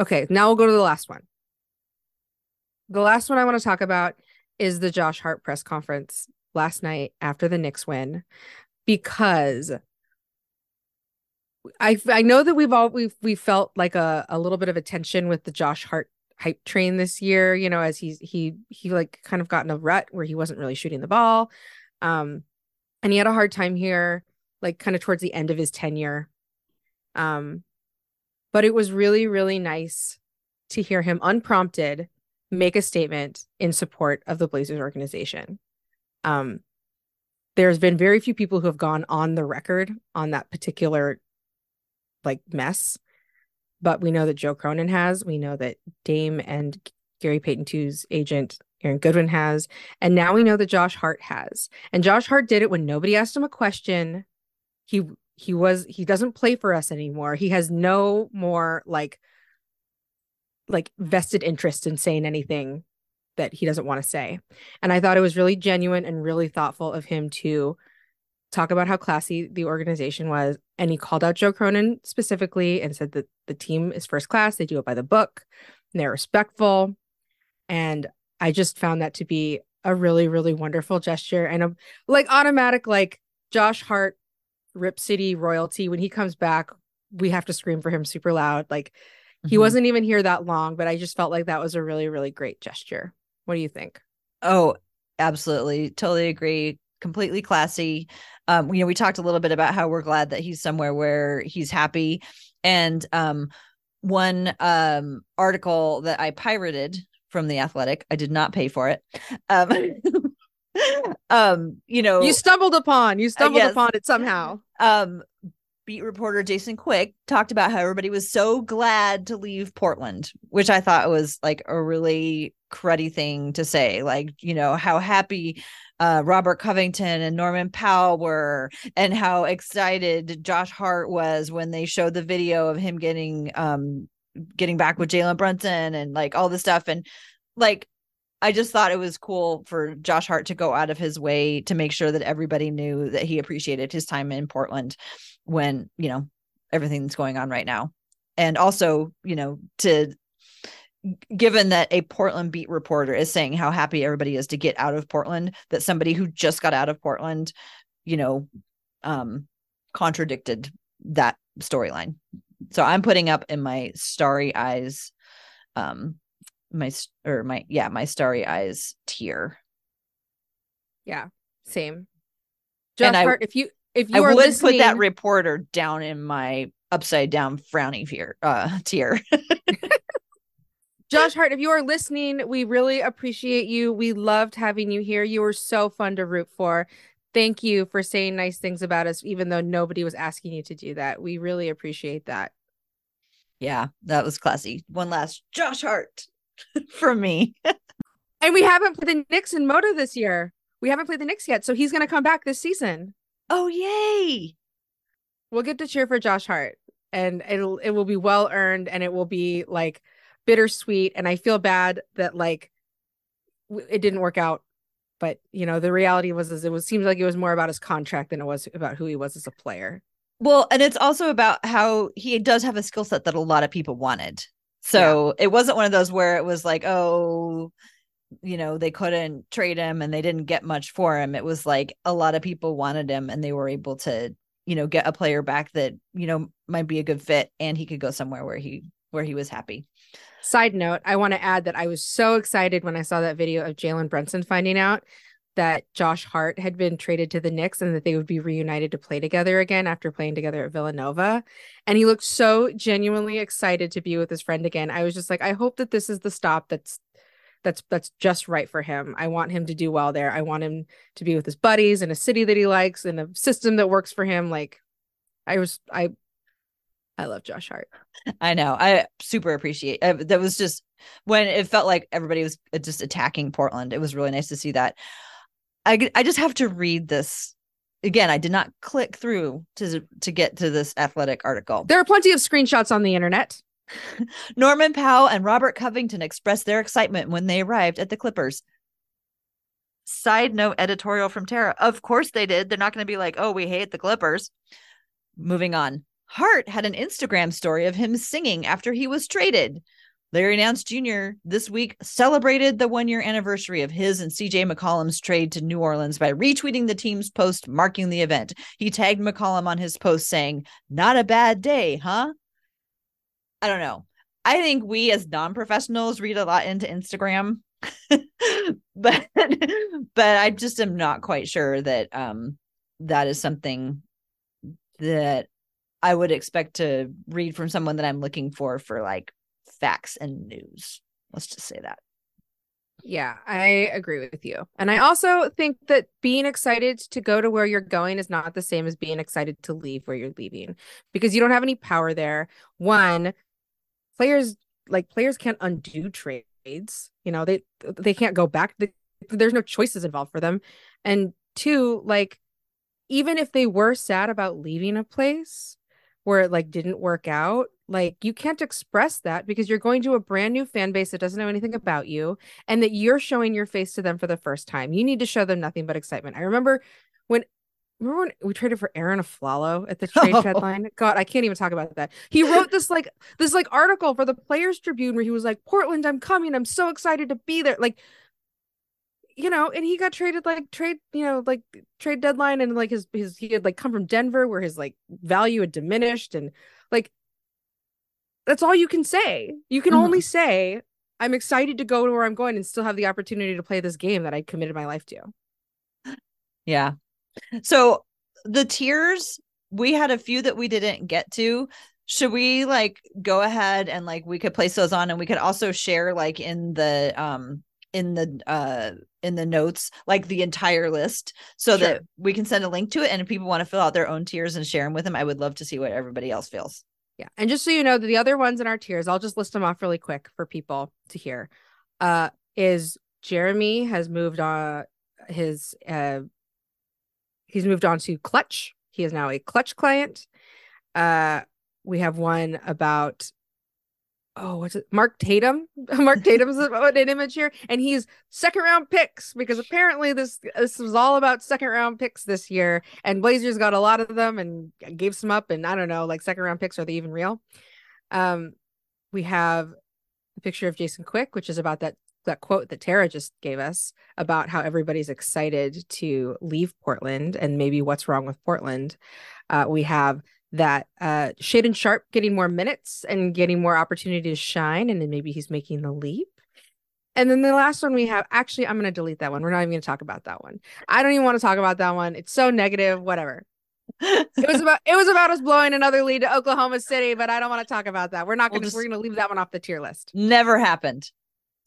Okay now we'll go to the last one. The last one i want to talk about is the josh hart press conference last night after the Knicks win because I I know that we've all we've we felt like a, a little bit of a tension with the Josh Hart hype train this year, you know, as he's he he like kind of got in a rut where he wasn't really shooting the ball. Um and he had a hard time here, like kind of towards the end of his tenure. Um, but it was really, really nice to hear him unprompted make a statement in support of the Blazers organization. Um, there's been very few people who have gone on the record on that particular like mess but we know that Joe Cronin has. We know that Dame and Gary Payton II's agent Aaron Goodwin has, and now we know that Josh Hart has. And Josh Hart did it when nobody asked him a question. He he was he doesn't play for us anymore. He has no more like like vested interest in saying anything that he doesn't want to say. And I thought it was really genuine and really thoughtful of him to talk about how classy the organization was. And he called out Joe Cronin specifically and said that the team is first class. They do it by the book and they're respectful. And I just found that to be a really, really wonderful gesture and a like automatic, like Josh Hart, Rip City royalty. When he comes back, we have to scream for him super loud. Like mm-hmm. he wasn't even here that long, but I just felt like that was a really, really great gesture. What do you think? Oh, absolutely. Totally agree. Completely classy. Um, you know, we talked a little bit about how we're glad that he's somewhere where he's happy. And um one um article that I pirated from the athletic, I did not pay for it. Um um, you know, you stumbled upon, you stumbled uh, yes. upon it somehow. Um beat reporter Jason Quick talked about how everybody was so glad to leave Portland, which I thought was like a really cruddy thing to say. Like, you know, how happy uh, Robert Covington and Norman Powell were, and how excited Josh Hart was when they showed the video of him getting um getting back with Jalen Brunson and like all this stuff. And like I just thought it was cool for Josh Hart to go out of his way to make sure that everybody knew that he appreciated his time in Portland when, you know, everything's going on right now. And also, you know, to given that a Portland beat reporter is saying how happy everybody is to get out of Portland, that somebody who just got out of Portland, you know, um, contradicted that storyline. So I'm putting up in my starry eyes, um, my or my yeah my starry eyes tier. Yeah, same. Josh Hart, I, if you if you I would listening... put that reporter down in my upside down frowny fear uh tier. Josh Hart, if you are listening, we really appreciate you. We loved having you here. You were so fun to root for. Thank you for saying nice things about us, even though nobody was asking you to do that. We really appreciate that. Yeah, that was classy. One last Josh Hart from me. and we haven't played the Knicks in Moto this year. We haven't played the Knicks yet, so he's going to come back this season. Oh, yay! We'll get to cheer for Josh Hart, and it'll it will be well earned, and it will be like bittersweet and i feel bad that like it didn't work out but you know the reality was is it was seems like it was more about his contract than it was about who he was as a player well and it's also about how he does have a skill set that a lot of people wanted so yeah. it wasn't one of those where it was like oh you know they couldn't trade him and they didn't get much for him it was like a lot of people wanted him and they were able to you know get a player back that you know might be a good fit and he could go somewhere where he where he was happy Side note, I want to add that I was so excited when I saw that video of Jalen Brunson finding out that Josh Hart had been traded to the Knicks and that they would be reunited to play together again after playing together at Villanova. And he looked so genuinely excited to be with his friend again. I was just like, I hope that this is the stop that's that's that's just right for him. I want him to do well there. I want him to be with his buddies in a city that he likes and a system that works for him. Like I was I I love Josh Hart. I know. I super appreciate. Uh, that was just when it felt like everybody was uh, just attacking Portland. It was really nice to see that. I I just have to read this again. I did not click through to to get to this athletic article. There are plenty of screenshots on the internet. Norman Powell and Robert Covington expressed their excitement when they arrived at the Clippers. Side note editorial from Tara. Of course they did. They're not going to be like, "Oh, we hate the Clippers." Moving on. Hart had an Instagram story of him singing after he was traded. Larry Nance Jr. this week celebrated the one year anniversary of his and CJ McCollum's trade to New Orleans by retweeting the team's post marking the event. He tagged McCollum on his post saying, Not a bad day, huh? I don't know. I think we as non professionals read a lot into Instagram. but but I just am not quite sure that um that is something that I would expect to read from someone that I'm looking for for like facts and news. Let's just say that. Yeah, I agree with you. And I also think that being excited to go to where you're going is not the same as being excited to leave where you're leaving because you don't have any power there. One, players like players can't undo trades. You know, they they can't go back. there's no choices involved for them. And two, like even if they were sad about leaving a place, where it like didn't work out like you can't express that because you're going to a brand new fan base that doesn't know anything about you and that you're showing your face to them for the first time you need to show them nothing but excitement i remember when remember when we traded for Arron Afflalo at the trade oh. deadline? God, I can't even talk about that. He wrote this like this like article for the Players Tribune where he was like, "Portland, I'm coming. I'm so excited to be there." Like, you know, and he got traded like trade, you know, like trade deadline, and like his his he had like come from Denver where his like value had diminished, and like that's all you can say. You can mm-hmm. only say, "I'm excited to go to where I'm going and still have the opportunity to play this game that I committed my life to." Yeah, so the tiers, we had a few that we didn't get to. Should we like go ahead and like we could place those on and we could also share like in the um in the uh in the notes like the entire list so sure. that we can send a link to it and if people want to fill out their own tiers and share them with them i would love to see what everybody else feels yeah and just so you know the other ones in our tiers i'll just list them off really quick for people to hear uh is jerami has moved on his uh he's moved on to Klutch. He is now a Klutch client. Uh, we have one about oh, what's it? Mark Tatum. Mark Tatum's an image here, and he's second round picks because apparently this this was all about second round picks this year, and Blazers got a lot of them and gave some up, and I don't know, like second round picks are they even real? Um, we have a picture of Jason Quick, which is about that that quote that Tara just gave us about how everybody's excited to leave Portland and maybe what's wrong with Portland. Uh, we have that uh, Shaedon Sharpe getting more minutes and getting more opportunity to shine, and then maybe he's making the leap. And then the last one we have, actually, I'm going to delete that one. We're not even going to talk about that one. I don't even want to talk about that one. It's so negative. Whatever. it was about it was about us blowing another lead to Oklahoma City, but I don't want to talk about that. We're not going to. We're going to leave that one off the tier list. Never happened.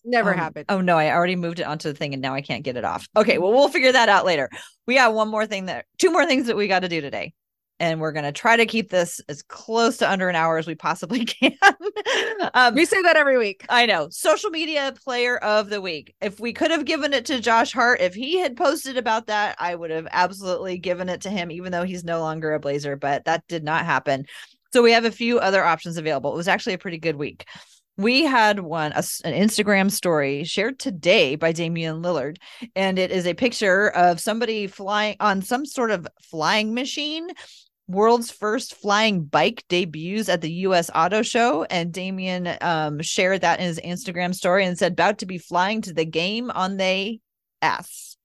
Never um, happened. Oh no, I already moved it onto the thing and now I can't get it off. Okay, well we'll figure that out later. We got one more thing that two more things that we got to do today. And we're gonna try to keep this as close to under an hour as we possibly can. um, we say that every week. I know. Social media player of the week. If we could have given it to Josh Hart, if he had posted about that, I would have absolutely given it to him, even though he's no longer a Blazer. But that did not happen. So we have a few other options available. It was actually a pretty good week we had one a, an instagram story shared today by damian lillard and it is a picture of somebody flying on some sort of flying machine world's first flying bike debuts at the us auto show and damian um, shared that in his instagram story and said about to be flying to the game on the s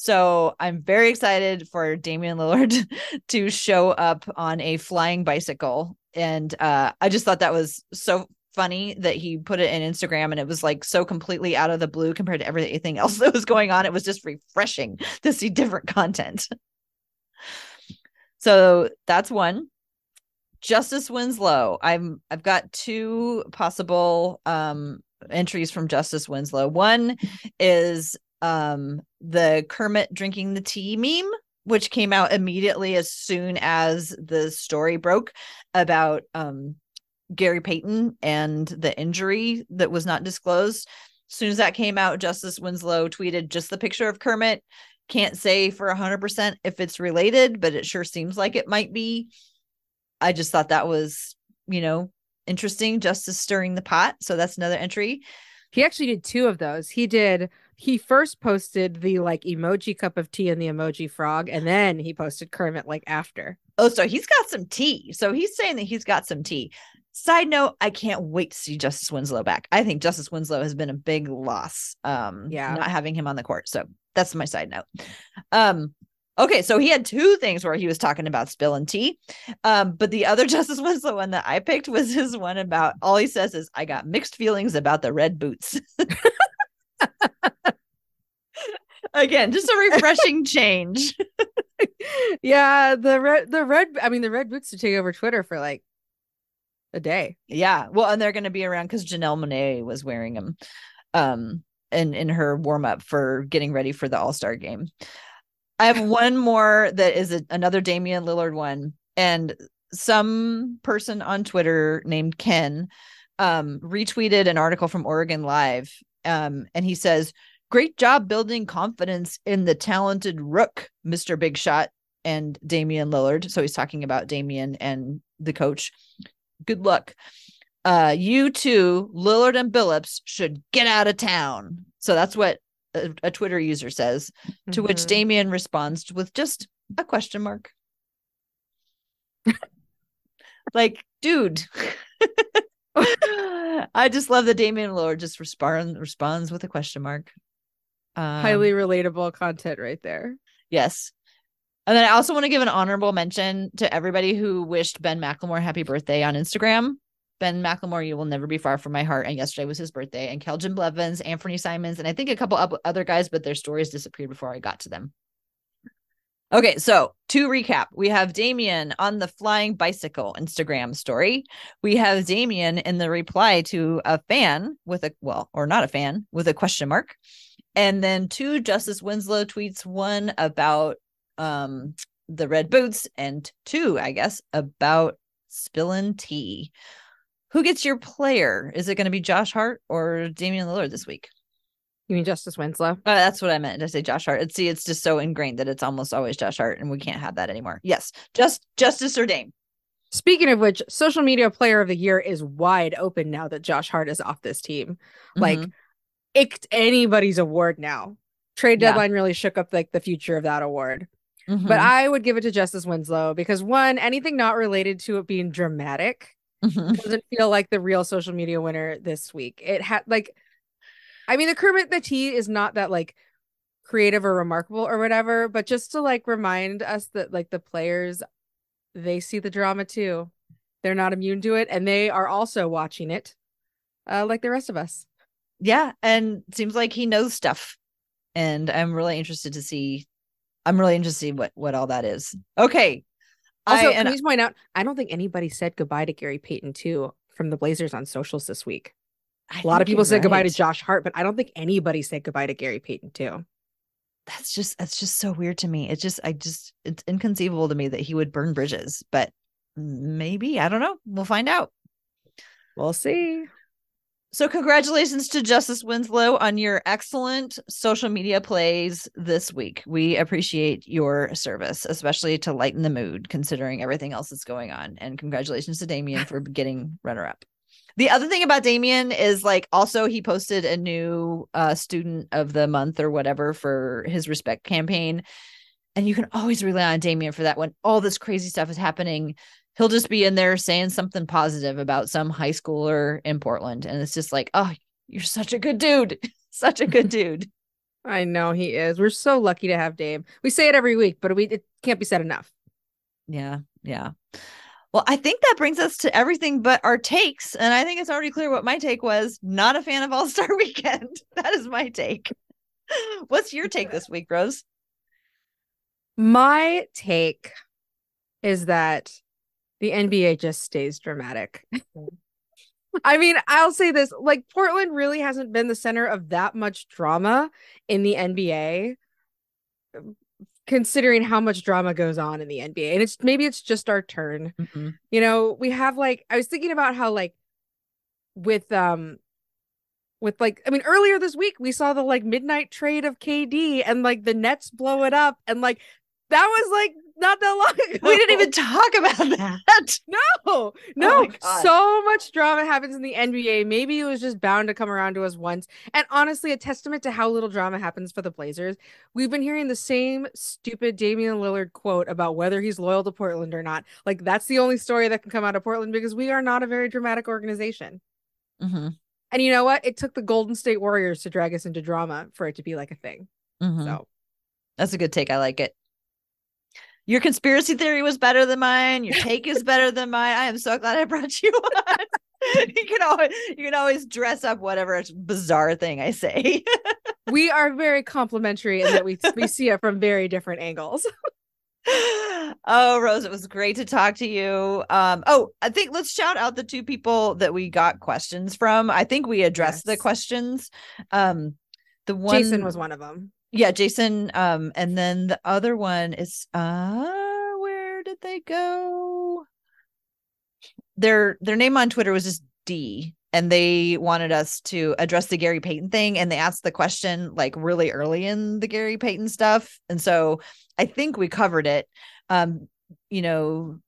so I'm very excited for Damian Lillard to show up on a flying bicycle. And uh, I just thought that was so funny that he put it in Instagram and it was like so completely out of the blue compared to everything else that was going on. It was just refreshing to see different content. so that's one. Justice Winslow. I'm I've got two possible um entries from Justice Winslow. One is um the Kermit drinking the tea meme which came out immediately as soon as the story broke about um Gary Payton and the injury that was not disclosed. As soon as that came out, Justice Winslow tweeted just the picture of Kermit. Can't say for 100% if it's related, but it sure seems like it might be. I just thought that was, you know, interesting. Justice stirring the pot. So that's another entry. He actually did two of those. He did he first posted the like emoji cup of tea and the emoji frog, and then he posted Kermit like after. Oh, so he's got some tea. So he's saying that he's got some tea. Side note, I can't wait to see Justice Winslow back. I think Justice Winslow has been a big loss. Um, yeah, not having him on the court. So that's my side note. Um, okay, so he had two things where he was talking about spilling tea. Um, but the other Justice Winslow one that I picked was his one about all he says is, I got mixed feelings about the red boots. Again, just a refreshing change. yeah, the red the red I mean the red boots to take over Twitter for like a day. Yeah. Well, and they're going to be around because Janelle Monáe was wearing them um in in her warm up for getting ready for the All-Star game. I have one more that is a, another Damian Lillard one and some person on Twitter named Ken um retweeted an article from Oregon Live um and he says great job building confidence in the talented rook Mr. Big Shot and Damian Lillard so he's talking about Damian and the coach good luck. Uh, you two, Lillard and Billups, should get out of town. So that's what a, a Twitter user says, to mm-hmm. which Damian responds with just a question mark. like, dude. I just love that Damian Lillard just respond responds with a question mark. Um, Highly relatable content right there. Yes. And then I also want to give an honorable mention to everybody who wished Ben McLemore happy birthday on Instagram. Ben McLemore, you will never be far from my heart. And yesterday was his birthday. And Keljin Blevins, Anthony Simons, and I think a couple other guys, but their stories disappeared before I got to them. Okay, so to recap, we have Damian on the flying bicycle Instagram story. We have Damian in the reply to a fan with a well, or not a fan with a question mark. And then two Justice Winslow tweets, one about um the red boots and two i guess about spilling tea who gets your player is it going to be josh hart or damian lillard this week you mean justice winslow uh, that's what i meant to say josh hart it's, see it's just so ingrained that it's almost always josh hart and we can't have that anymore yes just justice or dame Speaking of which, social media player of the year is wide open now that Josh Hart is off this team. Mm-hmm. Like, it's anybody's award now. Trade deadline yeah. really shook up like the future of that award. Mm-hmm. But I would give it to Justice Winslow because one, anything not related to it being dramatic mm-hmm. doesn't feel like the real social media winner this week. It had like, I mean, the Kermit the Tea is not that like creative or remarkable or whatever, but just to like remind us that like the players, they see the drama too. They're not immune to it, and they are also watching it, uh, like the rest of us. Yeah, and seems like he knows stuff, and I'm really interested to see I'm really interested in what what all that is. Okay. Also, I, can you point out? I don't think anybody said goodbye to Gary Payton 2 from the Blazers on socials this week. I a lot of people said right. goodbye to Josh Hart, but I don't think anybody said goodbye to Gary Payton 2. That's just that's just so weird to me. It's just I just it's inconceivable to me that he would burn bridges, but maybe I don't know. We'll find out. We'll see. So, congratulations to Justice Winslow on your excellent social media plays this week. We appreciate your service, especially to lighten the mood, considering everything else that's going on. And congratulations to Damian for getting runner up. The other thing about Damian is like also he posted a new uh, student of the month or whatever for his respect campaign. And you can always rely on Damian for that when all this crazy stuff is happening he'll just be in there saying something positive about some high schooler in Portland. And it's just like, oh, you're such a good dude. such a good dude. I know he is. We're so lucky to have Dame. We say it every week, but we it can't be said enough. Yeah, yeah. Well, I think that brings us to everything but our takes. And I think it's already clear what my take was. Not a fan of All Star Weekend. That is my take. What's your take this week, Rose? My take is that the NBA just stays dramatic. I mean, I'll say this like Portland really hasn't been the center of that much drama in the NBA considering how much drama goes on in the NBA. And it's maybe it's just our turn. Mm-hmm. You know, we have like I was thinking about how like with um with like I mean earlier this week we saw the like midnight trade of KD and like the Nets blow it up and like that was like not that long ago. We didn't even talk about that. No, no. Oh so much drama happens in the NBA. Maybe it was just bound to come around to us once. And honestly, a testament to how little drama happens for the Blazers. We've been hearing the same stupid Damian Lillard quote about whether he's loyal to Portland or not. Like, that's the only story that can come out of Portland because we are not a very dramatic organization. Mm-hmm. And you know what? It took the Golden State Warriors to drag us into drama for it to be like a thing. Mm-hmm. So that's a good take. I like it your conspiracy theory was better than mine. Your take is better than mine. I am so glad I brought you on. you can always you can always dress up whatever bizarre thing I say. we are very complimentary in that we we see it from very different angles. oh, Rose, it was great to talk to you. Um, oh, I think let's shout out the two people that we got questions from. I think we addressed yes. the questions. Um, the one Jason was one of them yeah jason um and then the other one is uh where did they go their their name on twitter was just d and they wanted us to address the gary payton thing and they asked the question like really early in the gary payton stuff and so i think we covered it um you know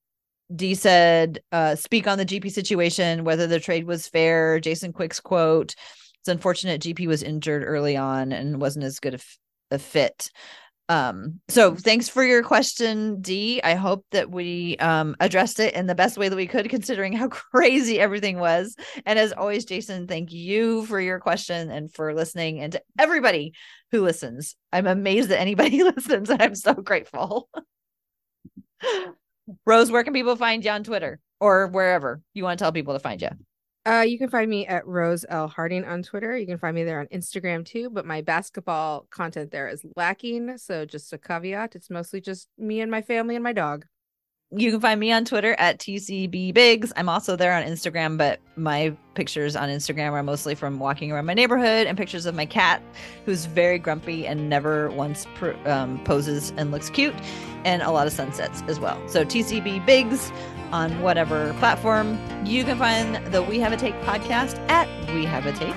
D said, uh, speak on the GP situation, whether the trade was fair. Jason Quick's quote, it's unfortunate GP was injured early on and wasn't as good a fit. um so thanks for your question d. I hope that we um addressed it in the best way that we could considering how crazy everything was. And as always jason thank you for your question and for listening. And to everybody who listens i'm amazed that anybody listens and i'm so grateful. Rose where can people find you on twitter or wherever you want to tell people to find you uh, you can find me at Rose L Harding on Twitter. You can find me there on Instagram too, but my basketball content there is lacking. So just a caveat, it's mostly just me and my family and my dog. You can find me on Twitter at TCB Biggs. I'm also there on Instagram, but my pictures on Instagram are mostly from walking around my neighborhood and pictures of my cat, who's very grumpy and never once pr- um, poses and looks cute, and a lot of sunsets as well. So TCB Biggs on whatever platform. You can find the We Have a Take podcast at We Have a Take.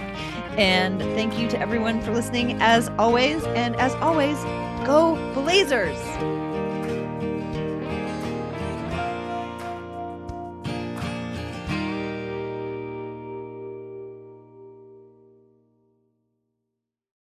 And thank you to everyone for listening as always. And as always, go Blazers!